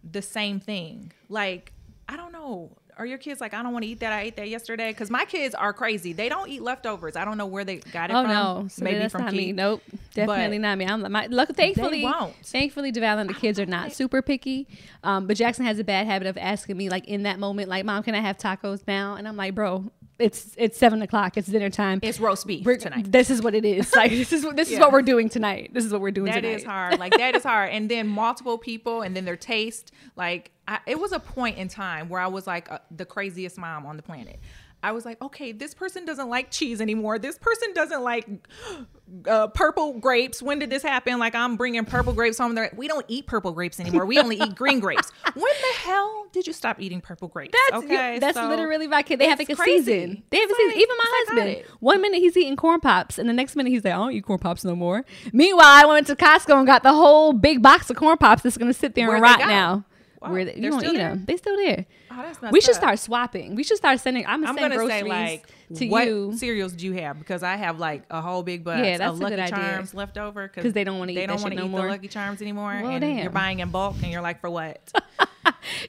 Speaker 4: the same thing. Like I don't know. Are your kids like I don't want to eat that? I ate that yesterday because my kids are crazy. They don't eat leftovers. I don't know where they got it
Speaker 3: Oh
Speaker 4: from.
Speaker 3: no, so
Speaker 4: maybe
Speaker 3: that's
Speaker 4: from
Speaker 3: not me. Nope, definitely
Speaker 4: But
Speaker 3: not me. I'm my look. Thankfully,
Speaker 4: won't.
Speaker 3: thankfully, Deval and the kids are not super picky. Um, but Jackson has a bad habit of asking me like in that moment, like, "Mom, can I have tacos now?" And I'm like, "Bro, it's it's seven o'clock. It's dinner time.
Speaker 4: It's roast beef
Speaker 3: We're-
Speaker 4: tonight.
Speaker 3: This is what it is. Like this is what this is what we're doing tonight. This is what we're doing
Speaker 4: That
Speaker 3: tonight.
Speaker 4: is hard. Like that is hard. And then multiple people, and then their taste. Like I, it was a point in time where I was like uh, the craziest mom on the planet. I was like, okay, this person doesn't like cheese anymore. This person doesn't like uh, purple grapes. When did this happen? Like, I'm bringing purple grapes home. They're, we don't eat purple grapes anymore. We only eat green grapes. *laughs* When the hell did you stop eating purple grapes?
Speaker 3: That's
Speaker 4: okay,
Speaker 3: that's
Speaker 4: so
Speaker 3: literally my kid. They have like a
Speaker 4: crazy.
Speaker 3: season. They have a season.
Speaker 4: like
Speaker 3: Even my husband. One minute he's eating corn pops, and the next minute he's like, "I don't eat corn pops no more." Meanwhile, I went to Costco and got the whole big box of corn pops that's gonna sit there
Speaker 4: Where'd
Speaker 3: and rot now.
Speaker 4: Wow,
Speaker 3: Where they, you
Speaker 4: they're
Speaker 3: don't
Speaker 4: still
Speaker 3: eat
Speaker 4: there?
Speaker 3: them? They still there.
Speaker 4: Oh, that's
Speaker 3: we should
Speaker 4: up.
Speaker 3: start swapping. We should start sending. I'm gonna
Speaker 4: I'm
Speaker 3: send
Speaker 4: gonna say like
Speaker 3: to
Speaker 4: what
Speaker 3: you
Speaker 4: cereals do you have? Because I have like a whole big box
Speaker 3: Yeah, that's
Speaker 4: of
Speaker 3: a
Speaker 4: Lucky
Speaker 3: good idea.
Speaker 4: Charms left over
Speaker 3: 'Cause they don't wanna eat
Speaker 4: they don't
Speaker 3: shit
Speaker 4: wanna
Speaker 3: no
Speaker 4: eat
Speaker 3: more.
Speaker 4: the Lucky Charms anymore.
Speaker 3: Well,
Speaker 4: and
Speaker 3: damn.
Speaker 4: you're buying in bulk, and you're like, for what? *laughs*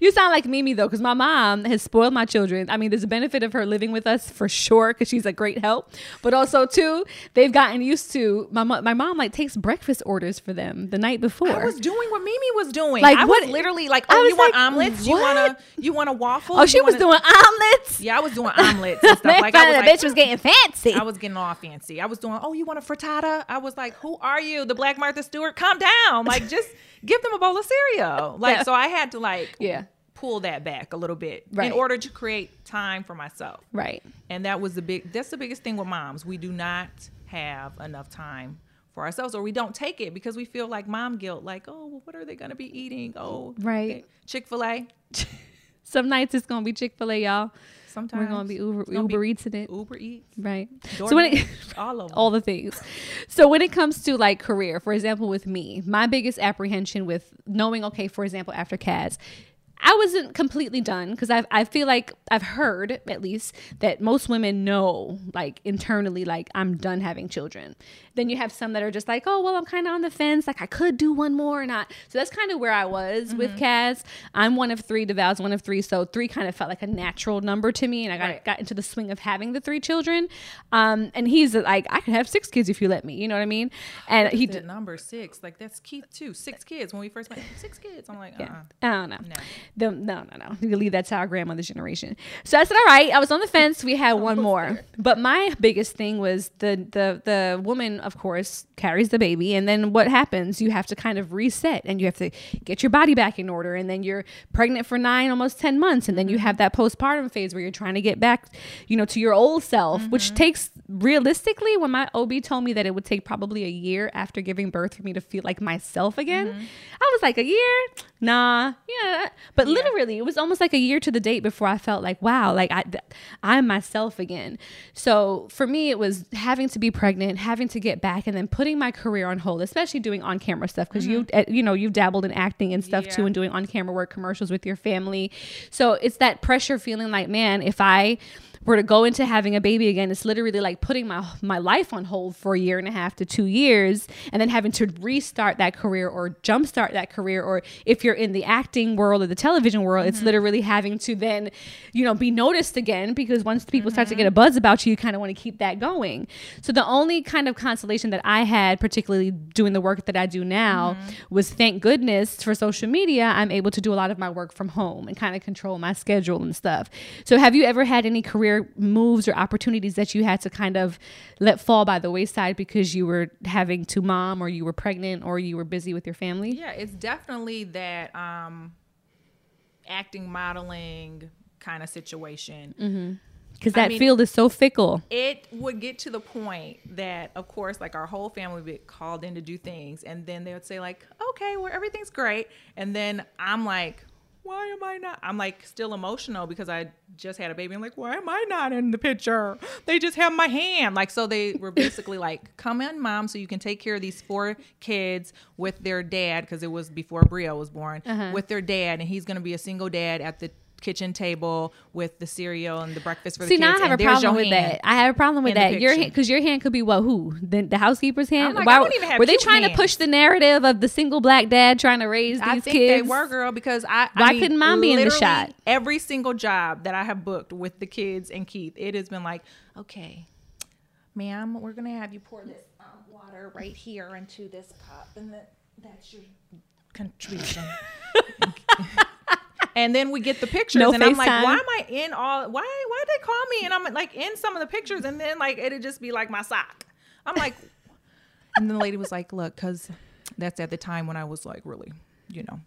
Speaker 3: You sound like Mimi though, because my mom has spoiled my children. I mean, there's a benefit of her living with us for sure, because she's a great help. But also too, they've gotten used to my mo- my mom like takes breakfast orders for them the night before.
Speaker 4: I was doing what Mimi was doing.
Speaker 3: Like,
Speaker 4: I
Speaker 3: what-
Speaker 4: was literally like, oh, you want
Speaker 3: like,
Speaker 4: omelets? You wanna you want a waffle?
Speaker 3: oh, she
Speaker 4: You
Speaker 3: was
Speaker 4: wanna-
Speaker 3: doing omelets.
Speaker 4: Yeah, I was doing omelets and *laughs* stuff. Like I
Speaker 3: the
Speaker 4: like,
Speaker 3: bitch was getting fancy.
Speaker 4: I was getting all fancy. I was doing, oh, you want a frittata? I was like, who are you? The Black Martha Stewart? Calm down. Like, *laughs* just give them a bowl of cereal. Like, so I had to like
Speaker 3: Yeah.
Speaker 4: pull that back a little bit
Speaker 3: Right.
Speaker 4: in order to create time for myself.
Speaker 3: right.
Speaker 4: And that was the big that's the biggest thing with moms. We do not have enough time for ourselves or we don't take it because we feel like mom guilt, like, oh, well, what are they gonna be eating? Oh,
Speaker 3: Right.
Speaker 4: Chick-fil-A. *laughs*
Speaker 3: Some nights it's gonna be Chick Fil A, y'all.
Speaker 4: Sometimes
Speaker 3: We're gonna be Uber
Speaker 4: gonna
Speaker 3: Uber
Speaker 4: be
Speaker 3: Eats in it.
Speaker 4: Uber Eats.
Speaker 3: Right.
Speaker 4: DoorDash,
Speaker 3: So when it, *laughs*
Speaker 4: all of them.
Speaker 3: all the things. So when it comes to like career, for example, with me, my biggest apprehension with knowing, okay, for example, after Kaz, I wasn't completely done because I I feel like I've heard at least that most women know like internally like I'm done having children. Then you have some that are just like, oh well, I'm kind of on the fence. Like I could do one more or not. So that's kind of where I was with Kaz. I'm one of three. DeVal's one of three. So three kind of felt like a natural number to me, and I got
Speaker 4: Right.
Speaker 3: got into the swing of having the three children. Um, and he's like, I could have six kids if you let me. You know what I mean? *sighs* And he did.
Speaker 4: number six, like that's Keith too. Six kids when we first met. Six kids. I'm like, uh, uh
Speaker 3: Yeah. I don't know.
Speaker 4: No.
Speaker 3: The- no, no, no. *laughs* You leave that to our grandmother's generation. So I said, all right. I was on the fence. We had *laughs* one more. But my biggest thing was the the the woman, of course, carries the baby, and then what happens? You have to kind of reset, and you have to get your body back in order, and then you're pregnant for nine, almost ten months, and then you mm-hmm. have that postpartum phase where you're trying to get back, you know, to your old self, which mm-hmm. takes realistically. When my OB told me that it would take probably a year after giving birth for me to feel like myself again, mm-hmm. I was like, a year? Nah, yeah. But literally, it was almost like a year to the date before I felt like, wow, like I, th- I'm myself again. So for me, it was having to be pregnant, having to get back, and then putting my career on hold, especially doing on camera stuff because you, uh, you know, you've dabbled in acting and stuff too, and doing on camera work, commercials with your family. So it's that pressure feeling like, man, if I were to go into having a baby again, it's literally like putting my my life on hold for a year and a half to two years, and then having to restart that career or jumpstart that career. Or if you're in the acting world or the television world, it's mm-hmm. literally having to then, you know, be noticed again because once people start to get a mm-hmm. buzz about you, you kind of want to keep that going. So the only kind of consolation that I had, particularly doing the work that I do now, mm-hmm. was thank goodness for social media, I'm able to do a lot of my work from home and kind of control my schedule and stuff. So have you ever had any career moves or opportunities that you had to kind of let fall by the wayside because you were having to mom or you were pregnant or you were busy with your family?
Speaker 4: Yeah, it's definitely that um acting, modeling kind of situation.
Speaker 3: Because
Speaker 4: I
Speaker 3: that
Speaker 4: mean-
Speaker 3: field is so fickle.
Speaker 4: It would get to the point that, of course, like our whole family would get called in to do things, and then they would say like, "Okay, well everything's great," and then I'm like. Why am I not? I'm like still emotional because I just had a baby. I'm like, why am I not in the picture? They just have my hand. Like, so they were basically like, come in, mom, so you can take care of these four kids with their dad because it was before Brio was born
Speaker 3: Uh-huh.
Speaker 4: with their dad, and he's gonna be a single dad at the kitchen table with the cereal and the breakfast for the
Speaker 3: See,
Speaker 4: kids.
Speaker 3: now I have a problem with that. I have a problem with that. Your hand, because your hand could be what? Who? The, the housekeeper's hand?
Speaker 4: like,
Speaker 3: Why,
Speaker 4: I don't even have
Speaker 3: were they trying to push the narrative of the single black dad trying to raise these
Speaker 4: I think
Speaker 3: kids?
Speaker 4: they were, girl, because I. I mean,
Speaker 3: couldn't mom be in the shot?
Speaker 4: Every single job that I have booked with the kids and Keith, it has been like, okay, ma'am, we're gonna have you pour this um, water right here into this cup, and that that's your contribution. *laughs* and then we get the pictures,
Speaker 3: No
Speaker 4: and I'm like, why am I in all? Why why did they call me? And I'm like in some of the pictures, and then like it'd just be like my sock. I'm like, *laughs* and then the lady was like, look, because that's at the time when I was like really, you know,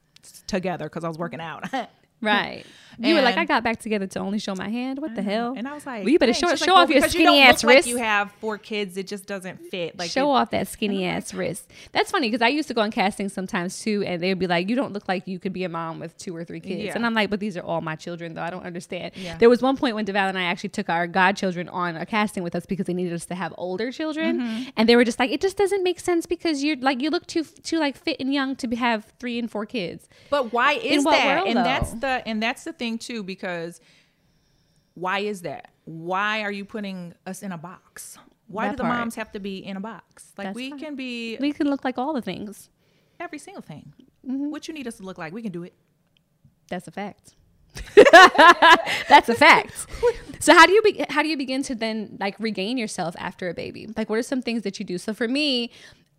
Speaker 4: together because I was working out. *laughs*
Speaker 3: Right. *laughs* You were like, I got back together to only show my hand. What the hell?
Speaker 4: And I was like,
Speaker 3: well, you better
Speaker 4: "Dang."
Speaker 3: show, show
Speaker 4: like,
Speaker 3: off
Speaker 4: "Well,
Speaker 3: your
Speaker 4: you
Speaker 3: skinny
Speaker 4: don't
Speaker 3: ass
Speaker 4: look
Speaker 3: wrist.
Speaker 4: Like you have four kids, it just doesn't fit. Like
Speaker 3: show
Speaker 4: it-
Speaker 3: off that skinny ass wrist. That's funny because I used to go on casting sometimes too, and they'd be like, "You don't look like you could be a mom with two or three kids."
Speaker 4: Yeah.
Speaker 3: And I'm like, "But these are all my children, though. I don't understand."
Speaker 4: Yeah.
Speaker 3: There was one point when Deval and I actually took our godchildren on a casting with us because they needed us to have older children,
Speaker 4: Mm-hmm.
Speaker 3: and they were just like, "It just doesn't make sense because you're like you look too too like fit and young to be, have three and four kids."
Speaker 4: But why is that?
Speaker 3: world,
Speaker 4: and that's
Speaker 3: though?
Speaker 4: The and that's the thing too because why is that? Why are you putting us in a box? Why
Speaker 3: That
Speaker 4: do the
Speaker 3: part.
Speaker 4: moms have to be in a box? Like
Speaker 3: That's
Speaker 4: we
Speaker 3: fine.
Speaker 4: can be
Speaker 3: We can look like all the things.
Speaker 4: every single thing.
Speaker 3: Mm-hmm.
Speaker 4: What you need us to look like, we can do it.
Speaker 3: That's a fact. *laughs* That's a fact. *laughs* So how do you be- how do you begin to then like regain yourself after a baby? Like what are some things that you do? So for me,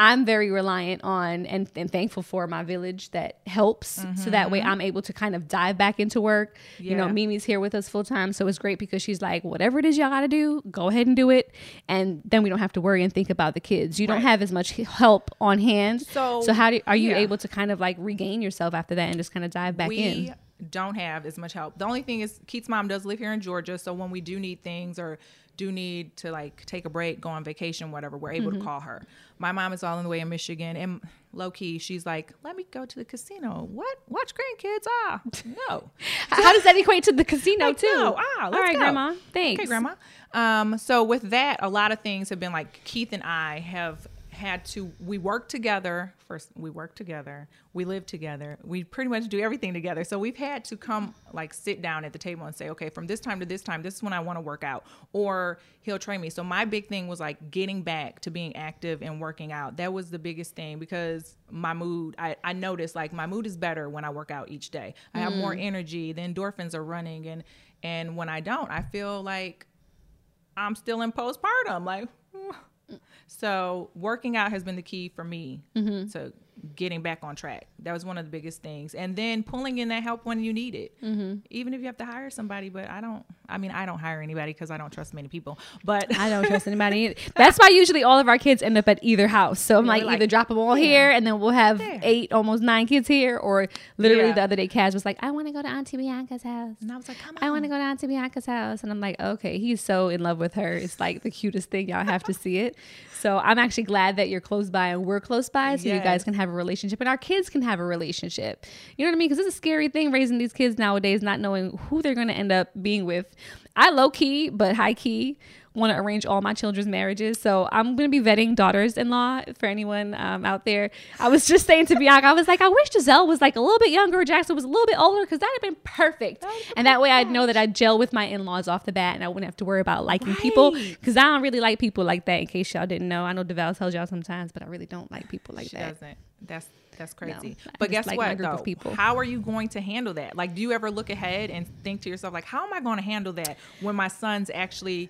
Speaker 3: I'm very reliant on and, and thankful for my village that helps. So that way mm-hmm. I'm able to kind of dive back into work. You know, Mimi's here with us full time. So it's great because she's like, whatever it is y'all gotta do, go ahead and do it. And then we don't have to worry and think about the kids. You don't have as much help on hand.
Speaker 4: So,
Speaker 3: so how do are you
Speaker 4: yeah.
Speaker 3: able to kind of like regain yourself after that and just kind of dive back
Speaker 4: we
Speaker 3: in?
Speaker 4: Don't have as much help. The only thing is Keith's mom does live here in Georgia, so when we do need things or do need to like take a break, go on vacation, whatever, we're able
Speaker 3: Mm-hmm.
Speaker 4: to call her. My mom is all in the way in Michigan, and low key, she's like, "Let me go to the casino. What? Watch grandkids? Ah, no." *laughs*
Speaker 3: How does that equate to the casino
Speaker 4: Like,
Speaker 3: too?
Speaker 4: no, ah,
Speaker 3: All right,
Speaker 4: go.
Speaker 3: Grandma. Thanks.
Speaker 4: Okay, Grandma. Um, so with that, a lot of things have been like Keith and I have had to. We work together. First, we work together. We live together. We pretty much do everything together. So we've had to come like sit down at the table and say, okay, from this time to this time, this is when I want to work out, or he'll train me. So my big thing was like getting back to being active and working out. That was the biggest thing because my mood. I I noticed like my mood is better when I work out each day. I have more mm. energy. The endorphins are running, and and when I don't, I feel like I'm still in postpartum. Like, so working out has been the key for me mm-hmm. to getting back on track. That was one of the biggest things. And then pulling in that help when you need it, mm-hmm. even if you have to hire somebody. But I don't. I mean, I don't hire anybody because I don't trust many people. But
Speaker 3: I don't trust *laughs* anybody. either. That's why usually all of our kids end up at either house. So I'm like,
Speaker 4: like,
Speaker 3: either drop them all here, and then we'll have
Speaker 4: There.
Speaker 3: eight, almost nine kids here, or literally
Speaker 4: Yeah.
Speaker 3: the other day, Kaz was like, I want to go to Auntie Bianca's house.
Speaker 4: and I was like, come on.
Speaker 3: I want to go to Auntie Bianca's house. And I'm like, okay, he's so in love with her. It's like the cutest thing. Y'all have to see it. *laughs* So I'm actually glad that you're close by and we're close by so you guys can have a relationship and our kids can have a relationship. You know what I mean? Because it's a scary thing raising these kids nowadays, not knowing who they're going to end up being with. I low key, but high key want to arrange all my children's marriages. So I'm going to be vetting daughters in law for anyone um, out there. I was just saying to Bianca, I was like, I wish Giselle was like a little bit younger, or Jackson was a little bit older, because that'd have been perfect. And that way I'd know that I'd gel with my in laws off the bat and I wouldn't have to worry about liking people. Because I don't really like people like that, in case y'all didn't know. I know DeVal tells y'all sometimes, but I really don't like people like
Speaker 4: She
Speaker 3: that.
Speaker 4: doesn't. That's that's crazy.
Speaker 3: I
Speaker 4: but guess
Speaker 3: like
Speaker 4: what though? How are you going to handle that? Like, do you ever look ahead and think to yourself, like, how am I going to handle that when my sons actually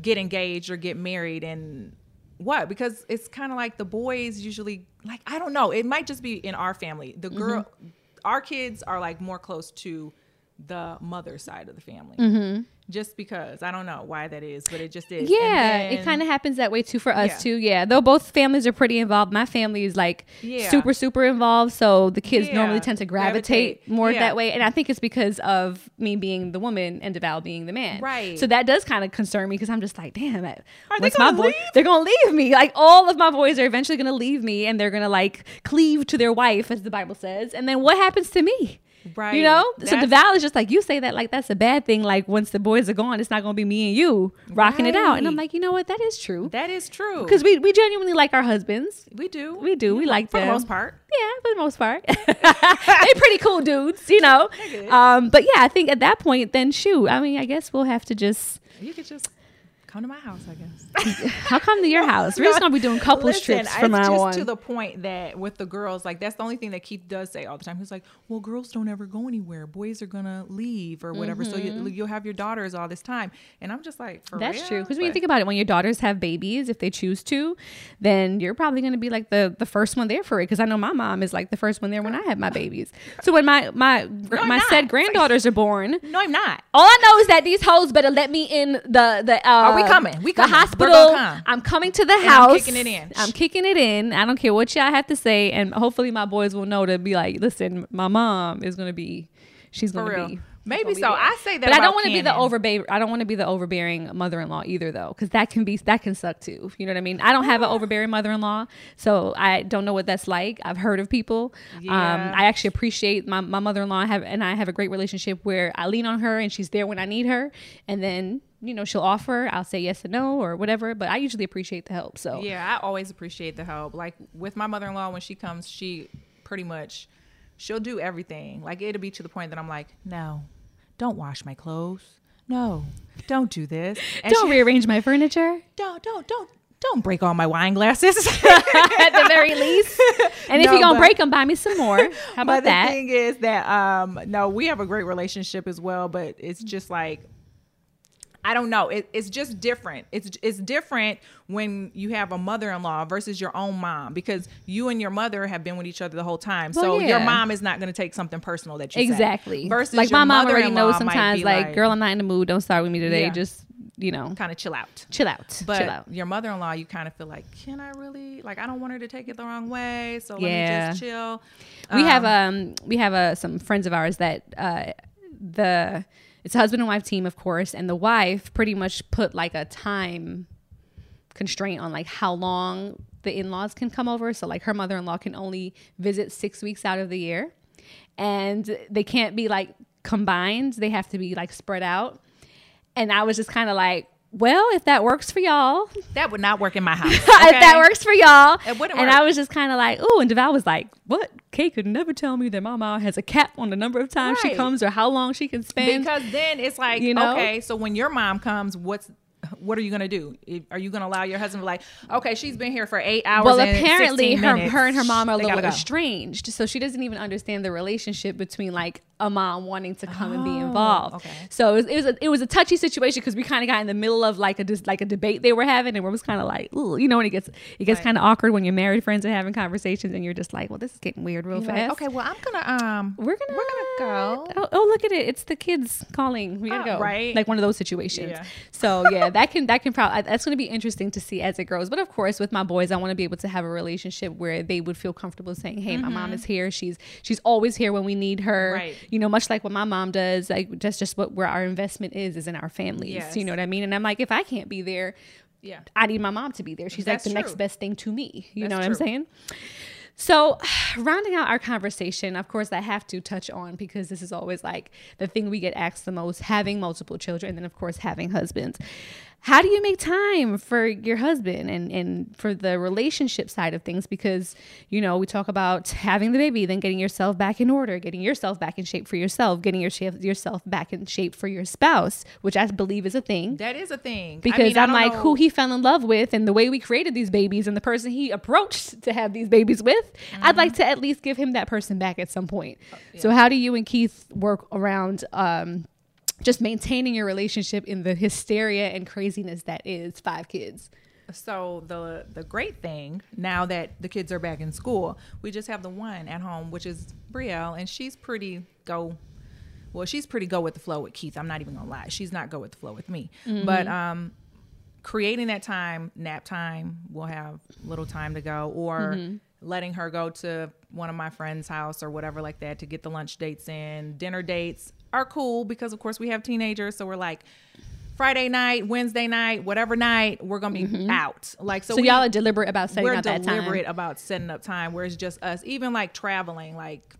Speaker 4: get engaged or get married and what? Because it's kind of like the boys usually like I don't know. It might just be in our family. The girl,
Speaker 3: Mm-hmm.
Speaker 4: our kids are like more close to the mother side of the family. Just because I don't know why that is, but it just is.
Speaker 3: Yeah, it kind of happens that way too for us
Speaker 4: Yeah.
Speaker 3: too. Yeah, though both families are pretty involved. My family is like
Speaker 4: Yeah.
Speaker 3: super super involved, so the kids
Speaker 4: Yeah,
Speaker 3: normally tend to gravitate,
Speaker 4: gravitate.
Speaker 3: more that way. And I think it's because of me being the woman and Deval being the man.
Speaker 4: Right.
Speaker 3: So that does kind of concern me because I'm just like, damn it.
Speaker 4: Are they
Speaker 3: my boy?
Speaker 4: leave?
Speaker 3: They're gonna leave me. Like all of my boys are eventually gonna leave me, and they're gonna like cleave to their wife, as the Bible says. And then what happens to me?
Speaker 4: Right.
Speaker 3: You know, so
Speaker 4: That's-
Speaker 3: Deval is just like you say that like that's a bad thing. Like once the boys are gone, it's not gonna be me and you rocking it out. And I'm like, you know what? That is true.
Speaker 4: That is true.
Speaker 3: Because we, we genuinely like our husbands.
Speaker 4: we do.
Speaker 3: We do. We like
Speaker 4: for
Speaker 3: them.
Speaker 4: For the most part.
Speaker 3: Yeah, for the most part. *laughs* They're pretty cool dudes, you know. Um, but yeah, I think at that point, then shoot. I mean, I guess we'll have to just.
Speaker 4: You could just come to my house, I guess. *laughs*
Speaker 3: How come to your *laughs* house? We're just gonna be doing couples
Speaker 4: Listen,
Speaker 3: trips from now
Speaker 4: just
Speaker 3: on.
Speaker 4: to the point that with the girls, like that's the only thing that Keith does say all the time. He's like, "Well, girls don't ever go anywhere. Boys are gonna leave or whatever. So you, you'll have your daughters all this time." And I'm just like, For
Speaker 3: Mm-hmm. That's
Speaker 4: real?
Speaker 3: true. Because when you think about it, when your daughters have babies, if they choose to, then you're probably going to be like the the first one there for it. Because I know my mom is like the first one there when I had my babies. So when my my
Speaker 4: I'm
Speaker 3: my said granddaughters are born,
Speaker 4: no, I'm not.
Speaker 3: all I know is that these hoes better let me in the the. Uh,
Speaker 4: We coming? We
Speaker 3: the hospital. I'm coming to the house.
Speaker 4: I'm kicking it in.
Speaker 3: I'm kicking it in. I don't care what y'all have to say, and hopefully my boys will know to be like, listen, my mom is gonna be. she's
Speaker 4: For
Speaker 3: gonna
Speaker 4: real.
Speaker 3: be.
Speaker 4: Maybe so.
Speaker 3: there.
Speaker 4: I say that
Speaker 3: but I don't want to be the overbearing. I don't want to be the overbearing mother-in-law either, though, because that can be that can suck too. You know what I mean? I don't have an overbearing mother-in-law, so I don't know what that's like. I've heard of people. Um, I actually appreciate my, my mother-in-law. Have and I have a great relationship where I lean on her and she's there when I need her, and then you know she'll offer. I'll say yes and no or whatever, but I usually appreciate the help. So
Speaker 4: Yeah, I always appreciate the help. Like with my mother in law, when she comes, she pretty much she'll do everything. Like it'll be to the point that I'm like, no, don't wash my clothes. No, don't do this. *laughs* And
Speaker 3: don't
Speaker 4: she-
Speaker 3: rearrange my furniture
Speaker 4: don't don't don't don't break all my wine glasses. *laughs* *laughs*
Speaker 3: at the very least. And if
Speaker 4: No,
Speaker 3: you're gonna
Speaker 4: but-
Speaker 3: break them, buy me some more. How about
Speaker 4: but the
Speaker 3: that?
Speaker 4: thing is that um no, we have a great relationship as well, but it's just like I don't know. It, it's just different. It's it's different when you have a mother-in-law versus your own mom because you and your mother have been with each other the whole time.
Speaker 3: Well,
Speaker 4: so your mom is not going to take something personal that you say.
Speaker 3: Exactly.
Speaker 4: Versus
Speaker 3: like
Speaker 4: your
Speaker 3: my mom already knows sometimes,
Speaker 4: be
Speaker 3: like, girl, I'm not in the mood. Don't start with me today.
Speaker 4: Yeah.
Speaker 3: Just you know,
Speaker 4: kind of chill out.
Speaker 3: chill out.
Speaker 4: But
Speaker 3: chill out.
Speaker 4: your mother-in-law, you kind of feel like, can I really? Like, I don't want her to take it the wrong way. So let
Speaker 3: Yeah.
Speaker 4: me just chill.
Speaker 3: we have um we have uh, some friends of ours that uh the it's a husband and wife team of course and the wife pretty much put like a time constraint on like how long the in-laws can come over. So like her mother-in-law can only visit six weeks out of the year and they can't be like combined. They have to be like spread out. And i was just kind of like well if that works for y'all
Speaker 4: that would not work in my *laughs* house.
Speaker 3: if that works for y'all.
Speaker 4: It wouldn't
Speaker 3: and
Speaker 4: work.
Speaker 3: I was just kind of like, oh, and Deval was like, what? Kay could never tell me that my mom has a cap on the number of times she comes or how long she can spend.
Speaker 4: because then it's like
Speaker 3: You know?
Speaker 4: okay so when your mom comes what's what are you gonna do are you gonna allow your husband to be like okay she's been here for eight hours
Speaker 3: well,
Speaker 4: and
Speaker 3: apparently her,
Speaker 4: minutes.
Speaker 3: her and her mom are a
Speaker 4: They
Speaker 3: little estranged, so she doesn't even understand the relationship between like a mom wanting to come and be
Speaker 4: Oh,
Speaker 3: involved.
Speaker 4: okay.
Speaker 3: So it was, it was a, it was a touchy situation because we kind of got in the middle of like a just like a debate they were having, and it was kind of like, you know, when it gets it gets
Speaker 4: Right.
Speaker 3: kind of awkward when you're married friends are having conversations, and you're just like, well, this is getting weird real
Speaker 4: You're
Speaker 3: fast.
Speaker 4: like, okay well i'm gonna um
Speaker 3: we're gonna
Speaker 4: we're gonna go
Speaker 3: Oh, oh, look at it! It's the kids calling. We gotta
Speaker 4: Oh,
Speaker 3: go.
Speaker 4: right.
Speaker 3: Like one of those situations.
Speaker 4: Yeah.
Speaker 3: So yeah, that can that can probably that's going to be interesting to see as it grows. But of course, with my boys, I want to be able to have a relationship where they would feel comfortable saying, "Hey, my mom is here. She's she's always here when we need her."
Speaker 4: Mm-hmm. Right.
Speaker 3: You know, much like what my mom does. Like that's just what where our investment is is in our families.
Speaker 4: Yes.
Speaker 3: You know what I mean? And I'm like, if I can't be there,
Speaker 4: yeah
Speaker 3: I need my mom to be there. She's
Speaker 4: That's
Speaker 3: like the
Speaker 4: true.
Speaker 3: next best thing to me. You
Speaker 4: That's
Speaker 3: know what I'm saying? So, *sighs* rounding out our conversation, of course, I have to touch on because this is always like the thing we get asked the most having multiple children, and then, of course, having husbands. How do you make time for your husband and, and for the relationship side of things? Because, you know, we talk about having the baby, then getting yourself back in order, getting yourself back in shape for yourself, getting your shape, yourself back in shape for your spouse, which I believe is a thing
Speaker 4: that is a thing I
Speaker 3: because
Speaker 4: mean, I
Speaker 3: I'm
Speaker 4: don't
Speaker 3: like
Speaker 4: know-
Speaker 3: who he fell in love with and the way we created these babies and the person he approached to have these babies with. I'd like to at least give him that person back at some point. So how do you and Keith work around um, just maintaining your relationship in the hysteria and craziness that is five kids?
Speaker 4: So the the great thing now that the kids are back in school, we just have the one at home, which is Brielle, and she's pretty go. Well, she's pretty go with the flow with Keith. I'm not even gonna lie, she's not go with the flow with me. But um, creating that time, nap time, we'll have little time to go, or letting her go to one of my friends' house or whatever like that to get the lunch dates in. Dinner dates are cool because of course we have teenagers, so we're like. Friday night, Wednesday night, whatever night, we're gonna be mm-hmm. out. Like so,
Speaker 3: So,
Speaker 4: we-
Speaker 3: y'all are deliberate about setting
Speaker 4: we're
Speaker 3: out that time.
Speaker 4: deliberate about setting up time where it's just us. Even like traveling, like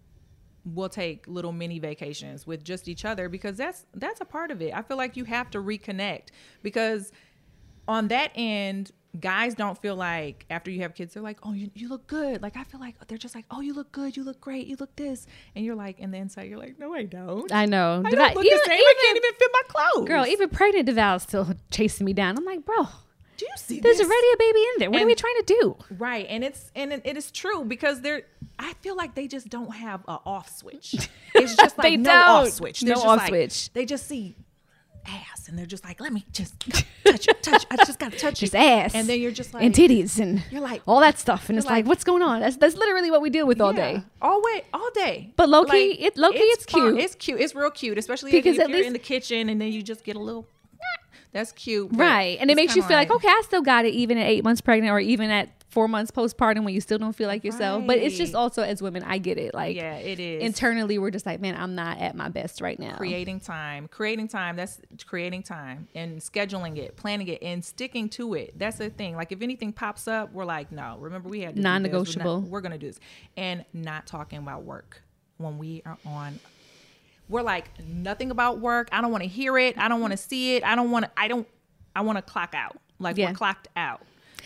Speaker 4: we'll take little mini vacations with just each other because that's that's a part of it. I feel like you have to reconnect because on that end, guys don't feel like after you have kids, they're like, oh, you, you look good. Like I feel like they're just like, oh, you look good, you look great, you look this, and you're like, and then inside you're like, no, I don't.
Speaker 3: I know.
Speaker 4: I
Speaker 3: Devi-
Speaker 4: don't look
Speaker 3: even-
Speaker 4: the same. I can't even fit my clothes.
Speaker 3: Girl, even pregnant Deval's still chasing me down. I'm like, bro,
Speaker 4: do you see
Speaker 3: there's
Speaker 4: this?
Speaker 3: already a baby in there. What are we trying to do?
Speaker 4: Right, and it's and it, it is true because they're. I feel like they just don't have a off switch. *laughs* It's just like
Speaker 3: They
Speaker 4: no
Speaker 3: don't.
Speaker 4: switch.
Speaker 3: No off
Speaker 4: like-
Speaker 3: switch.
Speaker 4: They just see ass, and they're just like, "Let me just touch it, touch. I just gotta touch
Speaker 3: Just
Speaker 4: it."
Speaker 3: ass.
Speaker 4: and then you're just like
Speaker 3: and titties and
Speaker 4: You're like-
Speaker 3: all that stuff. And it's like,
Speaker 4: like-
Speaker 3: what's going on? That's that's literally what we deal with all
Speaker 4: Yeah,
Speaker 3: day.
Speaker 4: all way, all day.
Speaker 3: But low-key, it- low-key, it's
Speaker 4: fun.
Speaker 3: cute.
Speaker 4: It's cute. It's real cute, especially
Speaker 3: Because
Speaker 4: if,
Speaker 3: at
Speaker 4: you're
Speaker 3: least-
Speaker 4: in the kitchen and then you just get a little. That's cute,
Speaker 3: Right. And it makes you feel like, okay, I still got it even at eight months pregnant or even at four months postpartum when you still don't feel like yourself. But it's just also as women, I get it. Like
Speaker 4: Yeah, it is.
Speaker 3: internally, we're just like, man, I'm not at my best right now.
Speaker 4: creating time creating time that's creating time and scheduling it planning it and sticking to it that's the thing like if anything pops up we're like no remember we had this. We're not-
Speaker 3: Non-negotiable.
Speaker 4: we're, gonna do this and not talking about work when we are on we're like nothing about work i don't want to hear it i don't want to see it i don't want to i don't i want to clock out like
Speaker 3: Yeah.
Speaker 4: we're clocked out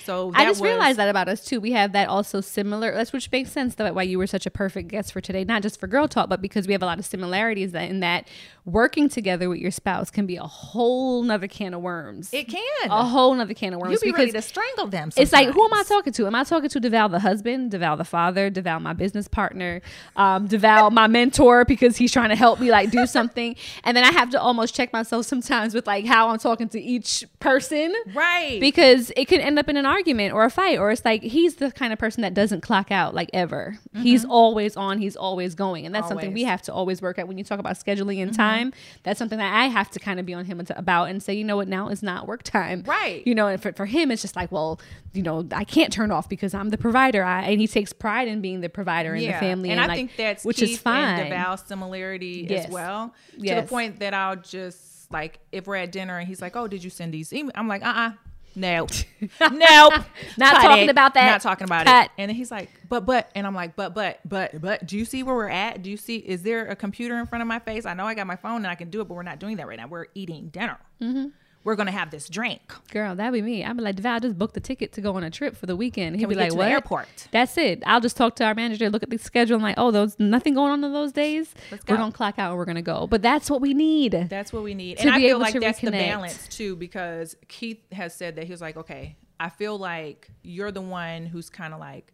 Speaker 4: so
Speaker 3: I just
Speaker 4: was-
Speaker 3: realized that about us too. We have that also similar. That's which makes sense. That why you were such a perfect guest for today, not just for girl talk, but because we have a lot of similarities that in that working together with your spouse can be a whole nother can of worms.
Speaker 4: it can
Speaker 3: a whole nother can of worms.
Speaker 4: you be
Speaker 3: because
Speaker 4: ready to strangle them
Speaker 3: it's like who am I talking to? Am I talking to Deval the husband, Deval the father, Deval my business partner, um, Deval my mentor because he's trying to help me like do something, *laughs* and then I have to almost check myself sometimes with like how I'm talking to each person,
Speaker 4: Right.
Speaker 3: Because it can end up in an argument or a fight, or it's like he's the kind of person that doesn't clock out like ever. He's always on, he's always going, and that's something we have to always work at. When you talk about scheduling and time, that's something that I have to kind of be on him about and say, you know what, now is not work time,
Speaker 4: Right.
Speaker 3: You know, and for, for him, it's just like, well, you know, I can't turn off because I'm the provider. I, and he takes pride in being the provider in the family.
Speaker 4: And,
Speaker 3: And,
Speaker 4: I
Speaker 3: like,
Speaker 4: think that's
Speaker 3: which
Speaker 4: Keith
Speaker 3: is fine.
Speaker 4: and DeVal's similarity
Speaker 3: Yes.
Speaker 4: as well. To the point that I'll just like if we're at dinner and he's like, "Oh, did you send these emails?" I'm like, "Uh, uh nope, nope, *laughs*
Speaker 3: Not
Speaker 4: Cut
Speaker 3: talking
Speaker 4: it.
Speaker 3: about that.
Speaker 4: Not talking about
Speaker 3: Cut.
Speaker 4: it." And then he's like, "But, but," and I'm like, "But, but, but, but." Do you see where we're at? Do you see? Is there a computer in front of my face? I know I got my phone and I can do it, but we're not doing that right now. We're eating dinner.
Speaker 3: Mm-hmm.
Speaker 4: We're gonna have this drink.
Speaker 3: Girl, that'd be me. I'd be like, Deval, I just booked the ticket to go on a trip for the weekend. He'd
Speaker 4: Can
Speaker 3: be
Speaker 4: we
Speaker 3: like,
Speaker 4: the
Speaker 3: what?
Speaker 4: airport?
Speaker 3: That's it. I'll just talk to our manager, look at the schedule, and like, oh, there's nothing going on in those days.
Speaker 4: Let's
Speaker 3: We're
Speaker 4: go.
Speaker 3: gonna clock out and we're gonna go. But that's what we need.
Speaker 4: That's what we need. And I feel like that's the
Speaker 3: reconnect.
Speaker 4: balance too, because Keith has said that he was like, okay, I feel like you're the one who's kind of like,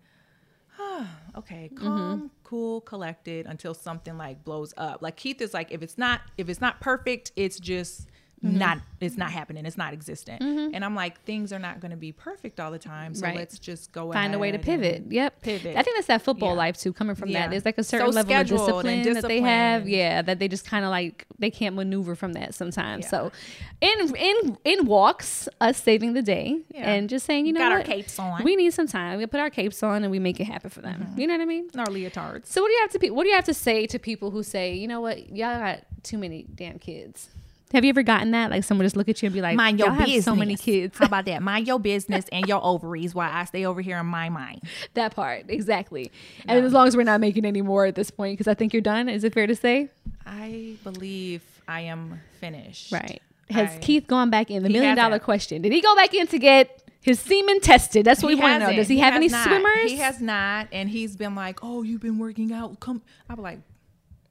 Speaker 4: ah, okay,
Speaker 3: Mm-hmm.
Speaker 4: calm, cool, collected until something like blows up. Like Keith is like, if it's not, if it's not perfect, it's just
Speaker 3: Mm-hmm.
Speaker 4: not, it's not happening. It's not existent. And I'm like, things are not going to be perfect all the time. So
Speaker 3: Right.
Speaker 4: let's just go
Speaker 3: Find a way to pivot. Yep.
Speaker 4: Pivot.
Speaker 3: I think that's that football
Speaker 4: Yeah.
Speaker 3: life too, coming from
Speaker 4: Yeah.
Speaker 3: that. There's like a
Speaker 4: So
Speaker 3: certain level of
Speaker 4: and
Speaker 3: discipline, that they have. Yeah, that they just kind of like they can't maneuver from that sometimes.
Speaker 4: Yeah.
Speaker 3: So, in in in walks us saving the day
Speaker 4: Yeah.
Speaker 3: and just saying, you know,
Speaker 4: Got our capes on.
Speaker 3: We need some time. We put our capes on and we make it happen for them. You know what I mean?
Speaker 4: Our leotards.
Speaker 3: So what do you have to pe- what do you have to say to people who say, you know what, y'all got too many damn kids? Have you ever gotten that? Like someone just look at you and be like,
Speaker 4: mind your
Speaker 3: y'all
Speaker 4: business.
Speaker 3: have so many kids.
Speaker 4: How about *laughs* that? Mind your business and your ovaries while I stay over here in my mind.
Speaker 3: that part exactly. And as long as we're not making any more at this point, because I think you're done. Is it fair to say?
Speaker 4: I believe I am finished.
Speaker 3: Right. Has
Speaker 4: I-
Speaker 3: Keith gone back in? The million dollar question. Did he go back in to get his semen tested? That's what we want to know. Does he, have any
Speaker 4: not.
Speaker 3: swimmers?
Speaker 4: He has not, and he's been like, "Oh, you've been working out. Come." I'm like,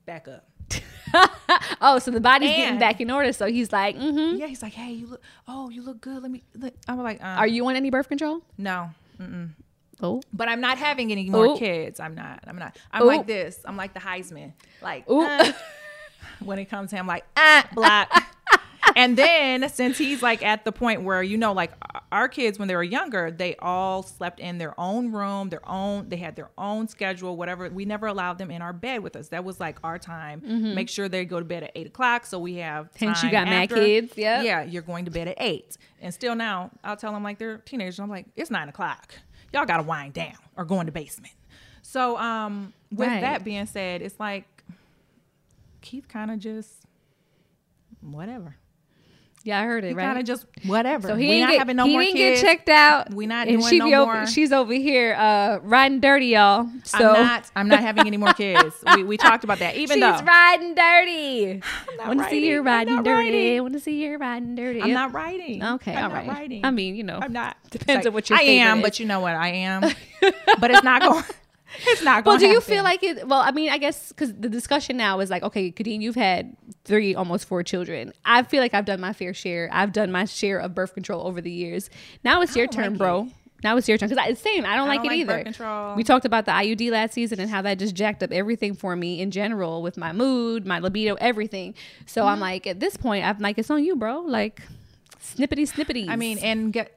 Speaker 4: "Back up." *laughs*
Speaker 3: oh, so the body's getting back in order. So he's like, mm-hmm.
Speaker 4: Yeah, he's like, "Hey, you look. Oh, you look good. Let me." Look. I'm like, uh,
Speaker 3: Are you on any birth control?
Speaker 4: No,
Speaker 3: Oh,
Speaker 4: but I'm not having any more
Speaker 3: Ooh.
Speaker 4: kids. I'm not. I'm not. I'm
Speaker 3: Ooh.
Speaker 4: like this. I'm like the Heisman. Like, uh, *laughs* when it comes to him, like, ah, block. *laughs* and then since he's like at the point where you know, like our kids when they were younger, they all slept in their own room, their own. They had their own schedule, whatever. We never allowed them in our bed with us. That was like our time. Make sure they go to bed at eight o'clock, so we have.
Speaker 3: Mm-hmm. Hence you got mad kids, Yeah,
Speaker 4: Yeah, you're going to bed at eight, and still now I'll tell them like they're teenagers. I'm like, it's nine o'clock. Y'all got to wind down or go in the basement. So, um, with
Speaker 3: Right.
Speaker 4: that being said, it's like Keith kind of just whatever.
Speaker 3: Yeah, I heard it.
Speaker 4: He
Speaker 3: right.
Speaker 4: kind of just whatever.
Speaker 3: So he
Speaker 4: we
Speaker 3: ain't
Speaker 4: not
Speaker 3: get,
Speaker 4: having no
Speaker 3: he
Speaker 4: more
Speaker 3: didn't
Speaker 4: kids.
Speaker 3: get checked out.
Speaker 4: We not
Speaker 3: and
Speaker 4: doing
Speaker 3: she
Speaker 4: no
Speaker 3: over,
Speaker 4: more.
Speaker 3: She's over here uh, riding dirty, y'all. So
Speaker 4: I'm not. I'm not having any more kids. we, we talked about that. Even
Speaker 3: she's
Speaker 4: though
Speaker 3: riding dirty.
Speaker 4: not
Speaker 3: Want to see you
Speaker 4: riding.
Speaker 3: Riding dirty?
Speaker 4: riding.
Speaker 3: Want to see you riding dirty?
Speaker 4: I'm not writing.
Speaker 3: Okay,
Speaker 4: I'm
Speaker 3: all
Speaker 4: not
Speaker 3: right.
Speaker 4: writing.
Speaker 3: I mean, you know,
Speaker 4: I'm not.
Speaker 3: Depends
Speaker 4: Like,
Speaker 3: on what your
Speaker 4: I am,
Speaker 3: favorite
Speaker 4: but you know what I am. *laughs* but it's not going. *laughs* It's not
Speaker 3: Well,
Speaker 4: going.
Speaker 3: do you feel like it? Well, I mean, I guess because the discussion now is like, okay, Kadeen, you've had three, almost four children. I feel like I've done my fair share. I've done my share of birth control over the years. Now it's your turn,
Speaker 4: like
Speaker 3: bro. Now it's your turn because it's same. I don't like
Speaker 4: don't
Speaker 3: it
Speaker 4: like
Speaker 3: either. We talked about the IUD last season and how that just jacked up everything for me in general with my mood, my libido, everything. So
Speaker 4: Mm-hmm.
Speaker 3: I'm like, at this point, I'm like, it's on you, bro. Like, snippety snippety.
Speaker 4: I mean, and get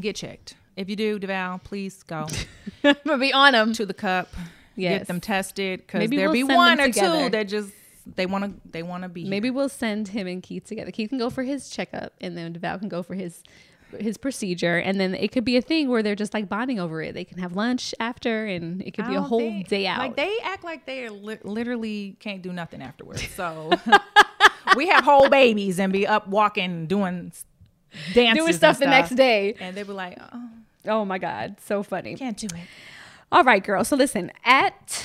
Speaker 4: get checked. If you do, Deval, please go *laughs*
Speaker 3: I'm gonna be on them.
Speaker 4: to the cup.
Speaker 3: Yes.
Speaker 4: Get them tested because there
Speaker 3: we'll
Speaker 4: be
Speaker 3: send
Speaker 4: one
Speaker 3: them
Speaker 4: or
Speaker 3: together.
Speaker 4: two that just they want to they want to be.
Speaker 3: Maybe we'll send him and Keith together. Keith can go for his checkup, and then Deval can go for his his procedure, and then it could be a thing where they're just like bonding over it. They can have lunch after, and it could be a
Speaker 4: oh,
Speaker 3: whole
Speaker 4: think-
Speaker 3: day out.
Speaker 4: Like they act like they li- literally can't do nothing afterwards. So *laughs* we have whole babies and be up walking, doing s- dances,
Speaker 3: Doing
Speaker 4: and
Speaker 3: stuff the next day.
Speaker 4: and they be like, "Oh,
Speaker 3: Oh my god, so funny.
Speaker 4: can't do it."
Speaker 3: All right, girl. So listen, at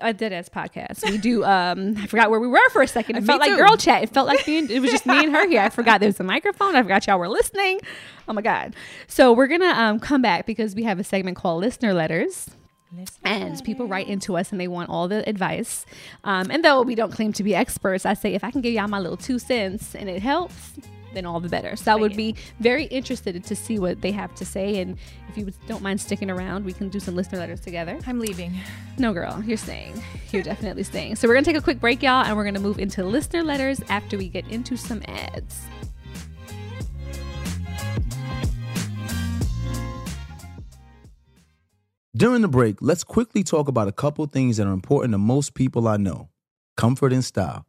Speaker 3: a dead ass podcast, we do. Um, I forgot where we were for a second. It *laughs*
Speaker 4: Me
Speaker 3: felt like girl chat. It felt like me and, it was just me and her here. I *laughs* forgot there was a microphone. I forgot y'all were listening. Oh my god. So we're gonna um come back because we have a segment called listener letters. And people write into us and they want all the advice. Um, and though we don't claim to be experts, I say if I can give y'all my little two cents and it helps, then all the better. So I would be very interested to see what they have to say. And if you don't mind sticking around, we can do some listener letters together.
Speaker 4: I'm leaving.
Speaker 3: No, girl, you're staying. You're definitely staying. So we're going to take a quick break, y'all, and we're going to move into listener letters after we get into some ads.
Speaker 5: During the break, let's quickly talk about a couple things that are important to most people I know comfort and style.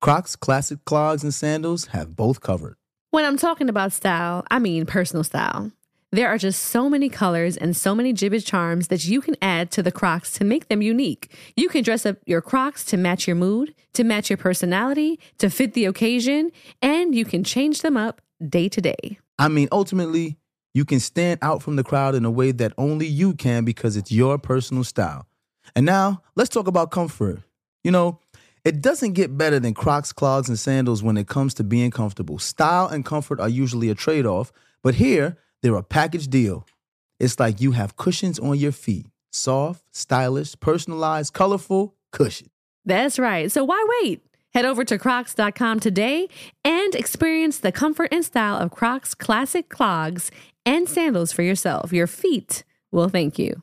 Speaker 5: Crocs classic clogs and sandals have both covered.
Speaker 7: When I'm talking about style, I mean personal style. There are just so many colors and so many Jibbitz charms that you can add to the Crocs to make them unique. You can dress up your Crocs to match your mood, to match your personality, to fit the occasion, and you can change them up day to day.
Speaker 5: I mean, ultimately, you can stand out from the crowd in a way that only you can because it's your personal style. And now, let's talk about comfort. You know, it doesn't get better than Crocs, clogs, and sandals when it comes to being comfortable. Style and comfort are usually a trade off, but here, they're a package deal. It's like you have cushions on your feet soft, stylish, personalized, colorful cushion.
Speaker 7: That's right. So why wait? Head over to crocs.com today and experience the comfort and style of Crocs classic clogs and sandals for yourself. Your feet will thank you.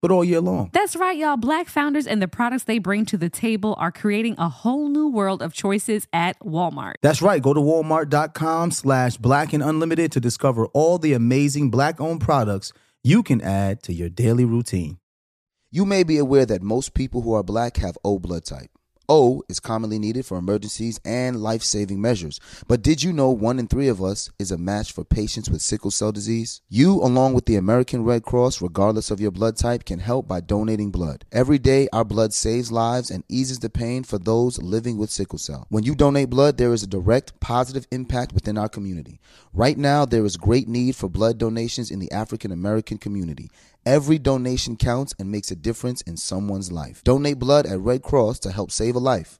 Speaker 5: but all year long.
Speaker 3: That's right, y'all. Black founders and the products they bring to the table are creating a whole new world of choices at Walmart.
Speaker 5: That's right. Go to walmart.com slash black and unlimited to discover all the amazing black owned products you can add to your daily routine.
Speaker 6: You may be aware that most people who are black have O blood type. O is commonly needed for emergencies and life saving measures. But did you know one in three of us is a match for patients with sickle cell disease? You, along with the American Red Cross, regardless of your blood type, can help by donating blood. Every day, our blood saves lives and eases the pain for those living with sickle cell. When you donate blood, there is a direct positive impact within our community. Right now, there is great need for blood donations in the African American community. Every donation counts and makes a difference in someone's life. Donate blood at Red Cross to help save a life.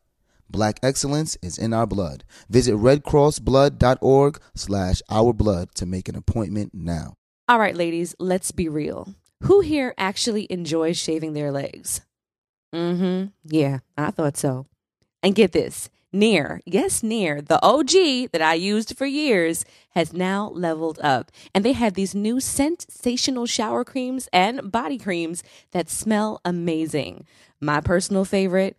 Speaker 6: Black excellence is in our blood. Visit redcrossblood.org slash our blood to make an appointment now.
Speaker 8: All right, ladies, let's be real. Who here actually enjoys shaving their legs? Mm hmm. Yeah, I thought so. And get this Nair, yes, Nair, the OG that I used for years, has now leveled up. And they have these new sensational shower creams and body creams that smell amazing. My personal favorite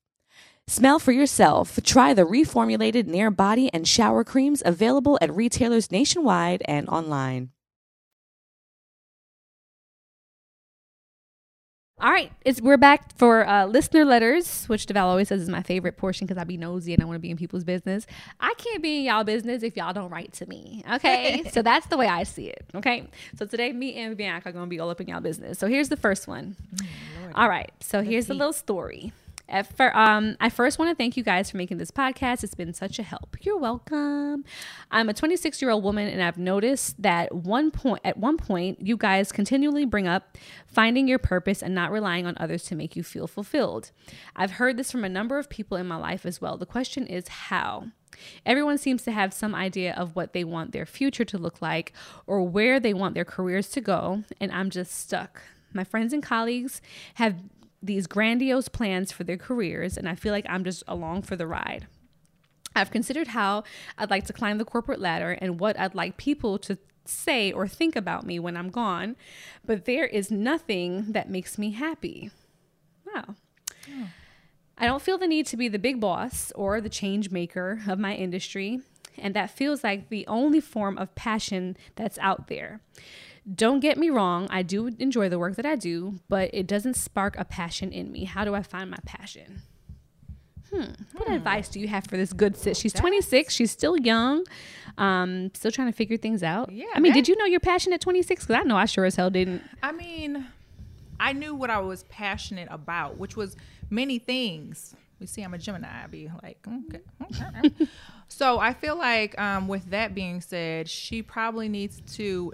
Speaker 8: Smell for yourself. Try the reformulated Nair body and shower creams available at retailers nationwide and online.
Speaker 3: All right, it's we're back for uh, listener letters, which Deval always says is my favorite portion because I be nosy and I want to be in people's business. I can't be in y'all business if y'all don't write to me. Okay, *laughs* so that's the way I see it. Okay, so today me and Bianca are gonna be all up in y'all business. So here's the first one. all right, so here's a little story. Fir- um, I first want to thank you guys for making this podcast. It's been such a help. You're welcome. I'm a 26 year old woman, and I've noticed that one point at one point you guys continually bring up finding your purpose and not relying on others to make you feel fulfilled. I've heard this from a number of people in my life as well. The question is how. Everyone seems to have some idea of what they want their future to look like or where they want their careers to go, and I'm just stuck. My friends and colleagues have these grandiose plans for their careers, and I feel like I'm just along for the ride. I've considered how I'd like to climb the corporate ladder and what I'd like people to say or think about me when I'm gone, but there is nothing that makes me happy. Wow. I don't feel the need to be the big boss or the change maker of my industry, and that feels like the only form of passion that's out there. Don't get me wrong, I do enjoy the work that I do, but it doesn't spark a passion in me. How do I find my passion? Hmm. What advice do you have for this good sis? She's 26. She's still young, um, still trying to figure things out.
Speaker 4: Yeah,
Speaker 3: I mean, did you know your passion at 26? Because I know I sure as hell didn't.
Speaker 4: I mean, I knew what I was passionate about, which was many things. You see, I'm a Gemini. I'd be like, okay. okay. *laughs* so I feel like, um, with that being said, she probably needs to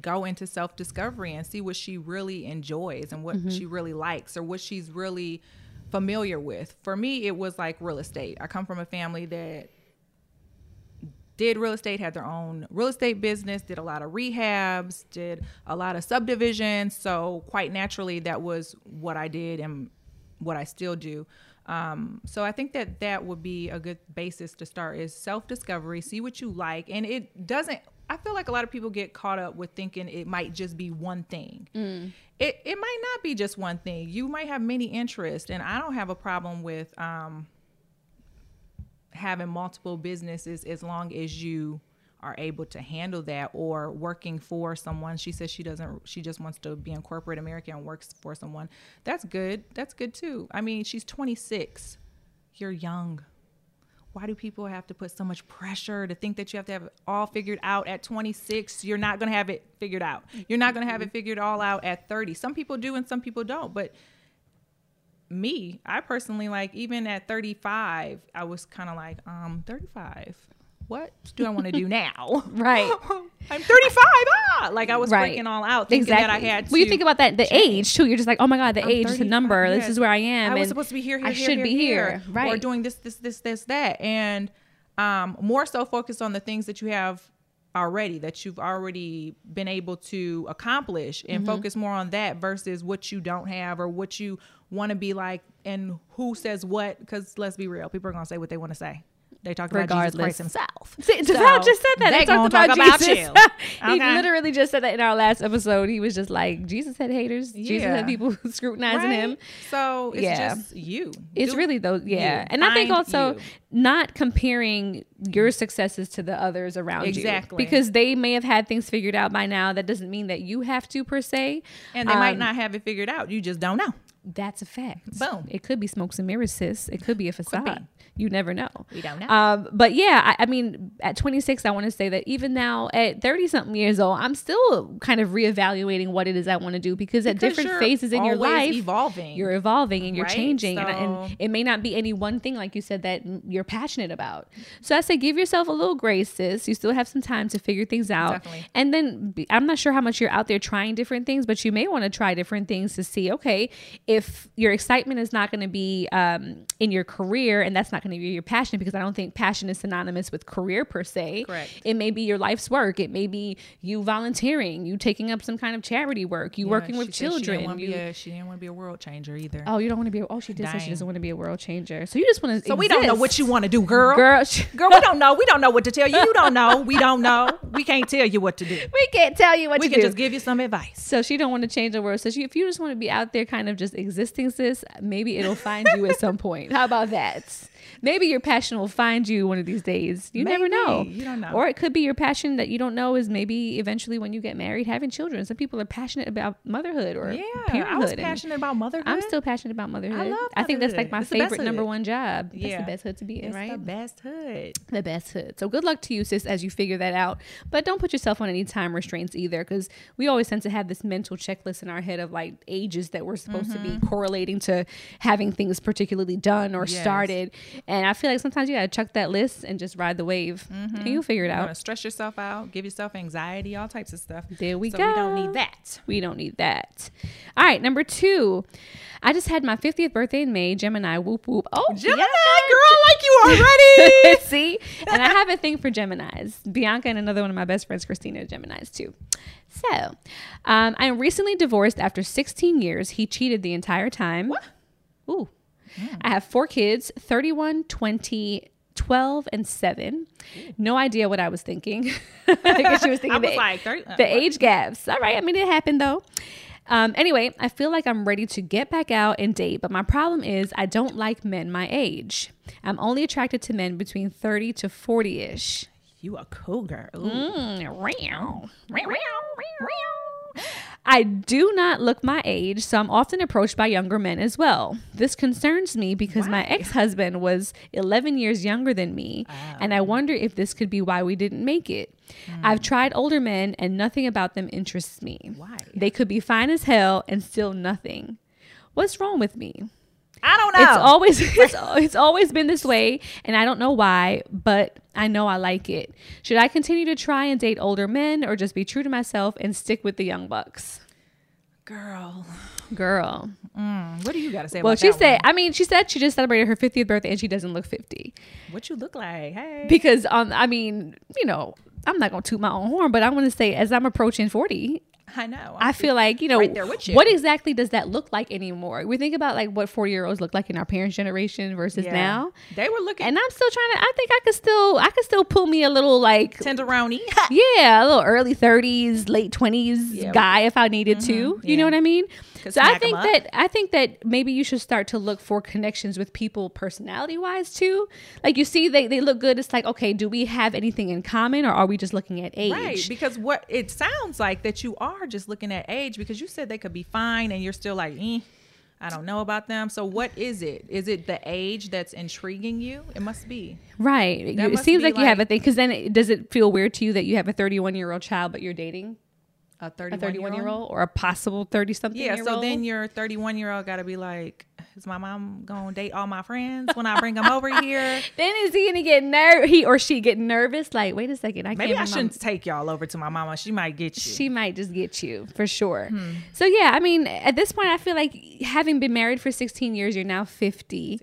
Speaker 4: go into self discovery and see what she really enjoys and what she really likes or what she's really familiar with. For me, it was like real estate. I come from a family that did real estate, had their own real estate business, did a lot of rehabs, did a lot of subdivisions. So quite naturally, that was what I did and what I still do. Um, so I think that that would be a good basis to start is self discovery, see what you like, and it doesn't. I feel like a lot of people get caught up with thinking it might just be one thing. It it might not be just one thing. You might have many interests, and I don't have a problem with um, having multiple businesses as long as you are able to handle that or working for someone. She says she doesn't she just wants to be in corporate america and works for someone. That's good. That's good too. I mean she's 26 you're young why do people have to put so much pressure to think that you have to have it all figured out at 26 you're not going to have it figured out. You're not going to have it figured all out at 30 some people do and some people don't but me, I personally like even at 35, I was kind of like, um, 35. What do I want to do now? *laughs*
Speaker 3: Right. *laughs*
Speaker 4: I'm 35. Ah, like I was freaking all out thinking that I had to.
Speaker 3: Well, you think about that, the age too. You're just like, oh my god, the
Speaker 4: I'm
Speaker 3: age is a
Speaker 4: 35,
Speaker 3: number. This is where I am.
Speaker 4: I was supposed to be here, here,
Speaker 3: I
Speaker 4: here,
Speaker 3: should
Speaker 4: here,
Speaker 3: be here. Right.
Speaker 4: Or doing this, this, this, this, that, and um, more so focused on the things that you have already that you've already been able to accomplish and
Speaker 3: Mm-hmm.
Speaker 4: focus more on that versus what you don't have or what you want to be like and who says what because let's be real people are going to say what they want to say they talk about Jesus. Christ himself
Speaker 3: See,
Speaker 4: So,
Speaker 3: just said that.
Speaker 4: they
Speaker 3: They talked about,
Speaker 4: about
Speaker 3: Jesus.
Speaker 4: you. *laughs*
Speaker 3: he literally just said that in our last episode. He was just like, Jesus had haters. Jesus had people *laughs* scrutinizing him.
Speaker 4: So it's
Speaker 3: Yeah.
Speaker 4: just you
Speaker 3: It's
Speaker 4: Do
Speaker 3: really those, yeah.
Speaker 4: you.
Speaker 3: And I think also
Speaker 4: you.
Speaker 3: not comparing your successes to the others around you.
Speaker 4: Exactly.
Speaker 3: Because they may have had things figured out by now. That doesn't mean that you have to per se.
Speaker 4: and they might
Speaker 3: Um,
Speaker 4: not have it figured out you just don't know
Speaker 3: That's a fact.
Speaker 4: Boom.
Speaker 3: It could be smokes and mirrors, sis. It could be a facade. You never know.
Speaker 4: We don't know.
Speaker 3: Um, but yeah, I, I mean, at 26, I want to say that even now at 30 something years old, I'm still kind of reevaluating what it is I want to do because at different phases in your life,
Speaker 4: evolving.
Speaker 3: You're evolving and you're
Speaker 4: Right?
Speaker 3: changing, and, and it may not be any one thing, like you said, that you're passionate about. So I say, give yourself a little grace, sis. You still have some time to figure things out.
Speaker 4: Definitely.
Speaker 3: And then be, I'm not sure how much you're out there trying different things, but you may want to try different things to see, okay, if your excitement is not going to be um, in your career and that's not going to be your passion, because I don't think passion is synonymous with career per se.
Speaker 4: Correct.
Speaker 3: It may be your life's work. It may be you volunteering, you taking up some kind of charity work, you
Speaker 4: Yeah,
Speaker 3: working with
Speaker 4: said She didn't,
Speaker 3: children.
Speaker 4: want to
Speaker 3: you-
Speaker 4: be a, she didn't want to be a world changer either.
Speaker 3: oh, you don't want to be. A, oh, she did say she doesn't want to be a world changer. So you just want to.
Speaker 4: so we don't know what you want to do, girl.
Speaker 3: girl. *laughs*
Speaker 4: Girl, we don't know. We don't know what to tell you. You don't know. We don't know. We can't tell you what to do. *laughs*
Speaker 3: we can't tell you what to do.
Speaker 4: We can
Speaker 3: do.
Speaker 4: just give you some advice.
Speaker 3: So she don't want to change the world. So she, if you just want to be out there, kind of just existing, sis, maybe it'll find you at some point. How about that? Maybe your passion will find you one of these days. You never know.
Speaker 4: You don't know.
Speaker 3: Or it could be your passion that you don't know is maybe eventually when you get married, having children. Some people are passionate about motherhood or
Speaker 4: Yeah,
Speaker 3: parenthood.
Speaker 4: I was passionate about motherhood.
Speaker 3: I'm still passionate about motherhood.
Speaker 4: I love
Speaker 3: I think that's like my
Speaker 4: It's
Speaker 3: favorite number one job. That's
Speaker 4: Yeah.
Speaker 3: the best hood to be in,
Speaker 4: it's
Speaker 3: right?
Speaker 4: the best hood.
Speaker 3: the best hood. So good luck to you, sis, as you figure that out. But don't put yourself on any time restraints either, because we always tend to have this mental checklist in our head of like ages that we're supposed to be correlating to having things particularly done or
Speaker 4: Mm-hmm. Yes.
Speaker 3: started. And I feel like sometimes you gotta chuck that list and just ride the wave, and you'll figure it
Speaker 4: You're
Speaker 3: out.
Speaker 4: stress yourself out, give yourself anxiety, all types of stuff.
Speaker 3: There we
Speaker 4: so
Speaker 3: go.
Speaker 4: We don't need that.
Speaker 3: We don't need that. All right, number two. I just had my 50th birthday in May. Gemini, whoop whoop. Oh,
Speaker 4: Gemini,
Speaker 3: Bianca.
Speaker 4: girl, like you already. *laughs*
Speaker 3: See? And I have a thing for Geminis. Bianca and another one of my best friends, Christina, Geminis too. So, um, I'm recently divorced after 16 years. He cheated the entire time. What? Ooh. I have four kids 31, 20, 12, and 7. No idea what I was thinking. *laughs* I guess she was *laughs* thinking
Speaker 4: I was
Speaker 3: the,
Speaker 4: like, 30 uh,
Speaker 3: the age gaps. All right. I mean, it happened though. Um, anyway, I feel like I'm ready to get back out and date, but my problem is I don't like men my age. I'm only attracted to men between 30 to 40 ish.
Speaker 4: You a cool girl. Ooh.
Speaker 3: Mm, I do not look my age, so I'm often approached by younger men as well. This concerns me because my ex husband was 11 years younger than me, and I oh. wonder if this could be why we didn't make it. I've hmm. tried older men, and nothing about them interests me.
Speaker 4: Why?
Speaker 3: They could be fine as hell and still nothing. What's wrong with me?
Speaker 4: I don't know. *laughs*
Speaker 3: It's always *laughs* it's, it's always been this way, and I don't know why, but I know I like it. Should I continue to try and date older men, or just be true to myself and stick with the young bucks?
Speaker 4: girl.
Speaker 3: Girl.
Speaker 4: What do you got to say
Speaker 3: Well,
Speaker 4: about
Speaker 3: she
Speaker 4: that
Speaker 3: said. I mean, she said she just celebrated her 50th birthday, and she doesn't look 50?
Speaker 4: What you look like? Hey.
Speaker 3: because um, I mean, you know, I'm not gonna toot my own horn, but I want to say as I'm approaching 40,
Speaker 4: I know.
Speaker 3: I feel like you know
Speaker 4: right there with you.
Speaker 3: what exactly does that look like anymore? We think about like what 40 year olds look like in our parents' generation versus
Speaker 4: Yeah.
Speaker 3: now.
Speaker 4: They were looking
Speaker 3: and I'm still trying to. I think I could still. I could still pull me a little like.
Speaker 4: tenderoni. *laughs*
Speaker 3: Yeah, a little early 30s, late 20s
Speaker 4: Yeah.
Speaker 3: guy if I needed mm-hmm. to. You
Speaker 4: yeah.
Speaker 3: know what I mean? So I think that I think that maybe you should start to look for connections with people personality wise too. Like you see they, they look good. It's like, okay, do we have anything in common or are we just looking at age?
Speaker 4: Right, because what it sounds like that you are just looking at age because you said they could be fine and you're still like, eh, I don't know about them. So what is it? Is it the age that's intriguing you? It must be.
Speaker 3: Right. You- it seems
Speaker 4: be
Speaker 3: like, you have a thing. Because then it, does it feel weird to you that you have a 31 year old child but you're dating
Speaker 4: A
Speaker 3: a
Speaker 4: 31,
Speaker 3: 31 year old or a possible 30 something
Speaker 4: Yeah,
Speaker 3: year
Speaker 4: so
Speaker 3: old?
Speaker 4: then your 31 year old got to be like, is my mom going to date all my friends when I bring them over *laughs* here?
Speaker 3: Then is he gonna get nervous? He or she get nervous? Like, wait a second, I
Speaker 4: Maybe. I shouldn't take y'all over to my mama. She might get you.
Speaker 3: She might just get you for sure.
Speaker 4: Hmm.
Speaker 3: So yeah, I mean, at this point, I feel like having been married for 16 years, you're now 50.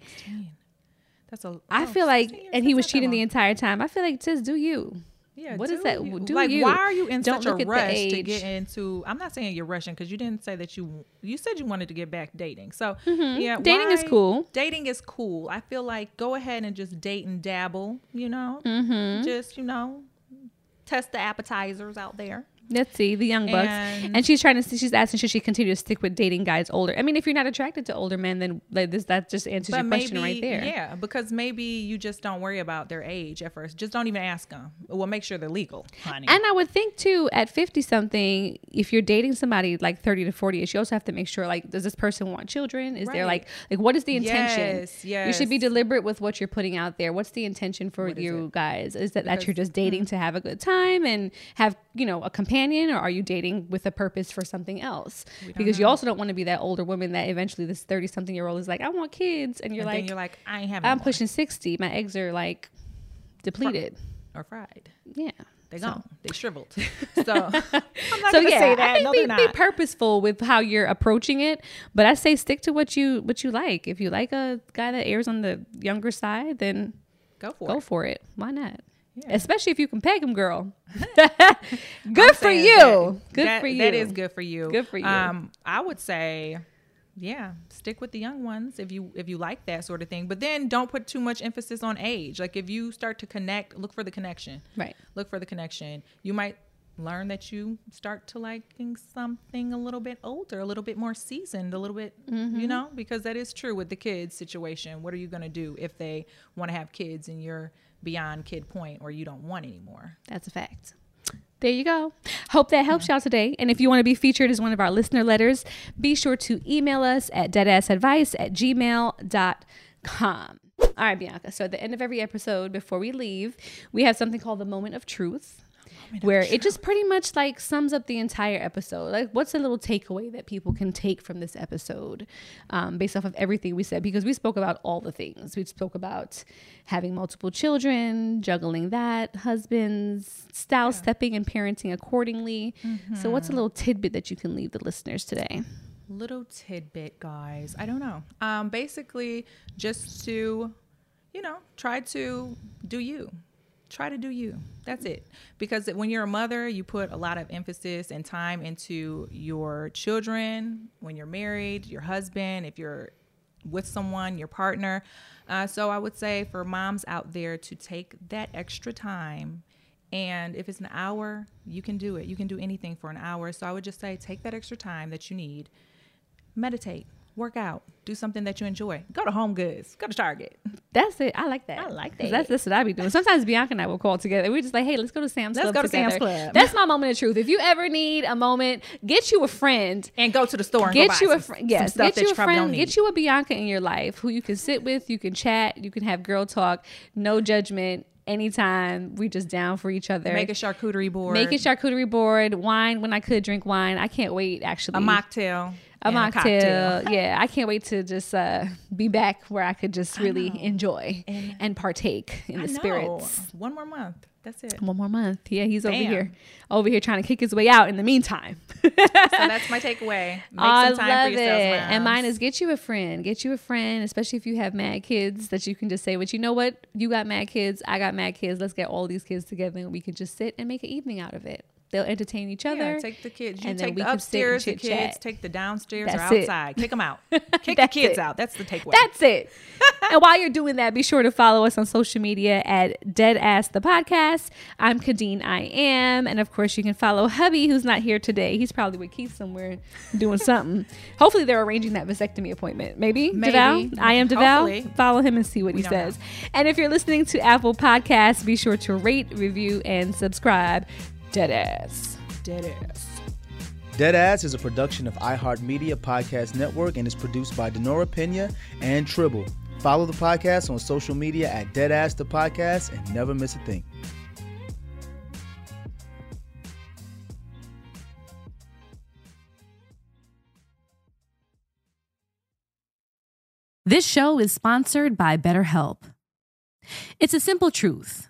Speaker 4: That's a.
Speaker 3: I
Speaker 4: oh,
Speaker 3: feel like, and he was cheating the entire time. I feel like just do you.
Speaker 4: Yeah,
Speaker 3: What is that?
Speaker 4: you-
Speaker 3: Do
Speaker 4: like,
Speaker 3: you.
Speaker 4: why are you in
Speaker 3: Don't
Speaker 4: such a
Speaker 3: look at the
Speaker 4: rush to get into? I'm not saying you're rushing because you didn't say that you. You said you wanted to get back dating. So yeah,
Speaker 3: Mm-hmm. Dating is cool.
Speaker 4: Dating is cool. I feel like go ahead and just date and dabble. You know,
Speaker 3: Mm-hmm.
Speaker 4: just you know, test the appetizers out there.
Speaker 3: Let's see the young bucks, and,
Speaker 4: And-
Speaker 3: she's trying to. see She's asking should she continue to stick with dating guys older? I mean, if you're not attracted to older men, then like this, that just answers your question right there.
Speaker 4: yeah, because maybe you just don't worry about their age at first. Just don't even ask them. Well, make sure they're legal, honey.
Speaker 3: And I would think too, at 50 something, if you're dating somebody like 30 to 40 ish, you also have to make sure like, does this person want children? Is there like, like what is the intention?
Speaker 4: Yes, yes.
Speaker 3: You should be deliberate with what you're putting out there. What's the intention for
Speaker 4: What is
Speaker 3: you
Speaker 4: it?
Speaker 3: guys? Is that, that you're just dating mm-hmm. to have a good time and have, you know, a companion or are you dating with a purpose for something else? Because you also don't want to be that older woman that eventually this 30 something year old is like, I want kids. And you're
Speaker 4: And
Speaker 3: like,
Speaker 4: you're like, I ain't having
Speaker 3: I'm
Speaker 4: one.
Speaker 3: pushing 60. My eggs are like depleted.
Speaker 4: or fried.
Speaker 3: Yeah.
Speaker 4: They
Speaker 3: So-
Speaker 4: gone. They shriveled. *laughs* So I'm not
Speaker 3: so
Speaker 4: gonna
Speaker 3: yeah,
Speaker 4: say
Speaker 3: I
Speaker 4: that.
Speaker 3: think
Speaker 4: No,
Speaker 3: be, be purposeful with how you're approaching it. But I say stick to what you what you like. If you like a guy that airs on the younger side, then
Speaker 4: Go for
Speaker 3: go
Speaker 4: it.
Speaker 3: for it. Why not?
Speaker 4: Yeah.
Speaker 3: Especially if you can peg him, girl. *laughs* good for you.
Speaker 4: that-
Speaker 3: good
Speaker 4: that-
Speaker 3: for you.
Speaker 4: That is good for you.
Speaker 3: Good for you.
Speaker 4: Um, I would say, yeah, stick with the young ones if you if you like that sort of thing. But then don't put too much emphasis on age. Like if you start to connect, look for the connection.
Speaker 3: Right.
Speaker 4: Look for the connection. You might learn that you start to liking something a little bit older, a little bit more seasoned, a little bit, you know, because that is true with the kids situation. What are you going to do if they want to have kids and you're beyond kid point or you don't want anymore?
Speaker 3: That's a fact. There you go. Hope that helps y'all today. And if you want to be featured as one of our listener letters, be sure to email us at deadassadvice at gmail.com. All right, Bianca. So at the end of every episode, before we leave, we have something called the moment of truth. Where it just pretty much like sums up the entire episode. Like, what's a little takeaway that people can take from this episode um, based off of everything we said? Because we spoke about all the things. We spoke about having multiple children, juggling that, husbands, style stepping and parenting accordingly. So, what's a little tidbit that you can leave the listeners today?
Speaker 4: little tidbit guys i don't know um basically just to you know try to do you try to do you. That's it. Because when you're a mother you put a lot of emphasis and time into your children when you're married your husband if you're with someone your partner. Uh, so i would say for moms out there to take that extra time and if it's an hour you can do it. You can do anything for an hour. So i would just say take that extra time that you need. Meditate, work out, do something that you enjoy. Go to Home Goods, go to Target.
Speaker 3: That's it. I like that.
Speaker 4: I like that.
Speaker 3: That's, that's what I be doing. Sometimes Bianca and I will call together. We're just like, hey, let's go to Sam's Club.
Speaker 4: Let's go to Sam's. Club.
Speaker 3: That's my moment of truth. If you ever need a moment, get you a friend.
Speaker 4: And go to the store and
Speaker 3: Get you a friend. Yes,
Speaker 4: stuff
Speaker 3: get you a friend. Get you a Bianca in your life who you can sit with. You can chat. You can have girl talk. No judgment. Anytime. We just down for each other.
Speaker 4: Make a charcuterie board.
Speaker 3: Make a charcuterie board. Wine when I could drink wine. I can't wait. Actually,
Speaker 4: a mocktail.
Speaker 3: A
Speaker 4: and
Speaker 3: mocktail.
Speaker 4: cocktail. *laughs*
Speaker 3: yeah, I can't wait to just uh, be back where I could just really enjoy and, partake in
Speaker 4: I
Speaker 3: the
Speaker 4: know.
Speaker 3: spirits.
Speaker 4: One more month. That's it.
Speaker 3: One more month. Yeah, he's over here, over here trying to kick his way out. In the meantime,
Speaker 4: So *laughs* that's my takeaway. Make
Speaker 3: I
Speaker 4: some time
Speaker 3: love it. And mine is get you a friend. Get you a friend, especially if you have mad kids that you can just say, "But you know what? You got mad kids. I got mad kids. Let's get all these kids together, and we can just sit and make an evening out of it. They'll entertain each other.
Speaker 4: Yeah, take the kids. You
Speaker 3: and
Speaker 4: take
Speaker 3: we
Speaker 4: the upstairs, the kids. Take the downstairs
Speaker 3: That's
Speaker 4: or
Speaker 3: it.
Speaker 4: outside. Kick them out. *laughs* Kick the kids
Speaker 3: it.
Speaker 4: out. That's the takeaway.
Speaker 3: That's it. *laughs* and while you're doing that, be sure to follow us on social media at Dead Ass the Podcast. I'm Khadeen I am. And of course, you can follow hubby, who's not here today. He's probably with Keith somewhere doing *laughs* something. Hopefully, they're arranging that vasectomy appointment. Maybe?
Speaker 4: Maybe.
Speaker 3: DeVale? I am
Speaker 4: DeVale.
Speaker 3: Follow him and see what he
Speaker 4: don't
Speaker 3: says. And if you're listening to Apple Podcasts, be sure to rate, review, and subscribe. Dead Ass.
Speaker 4: Dead ass.
Speaker 5: Deadass is a production of iHeartMedia Podcast Network and is produced by Denora Pena and Tribble. Follow the podcast on social media at Deadass the Podcast and never miss a thing.
Speaker 7: This show is sponsored by BetterHelp. It's a simple truth.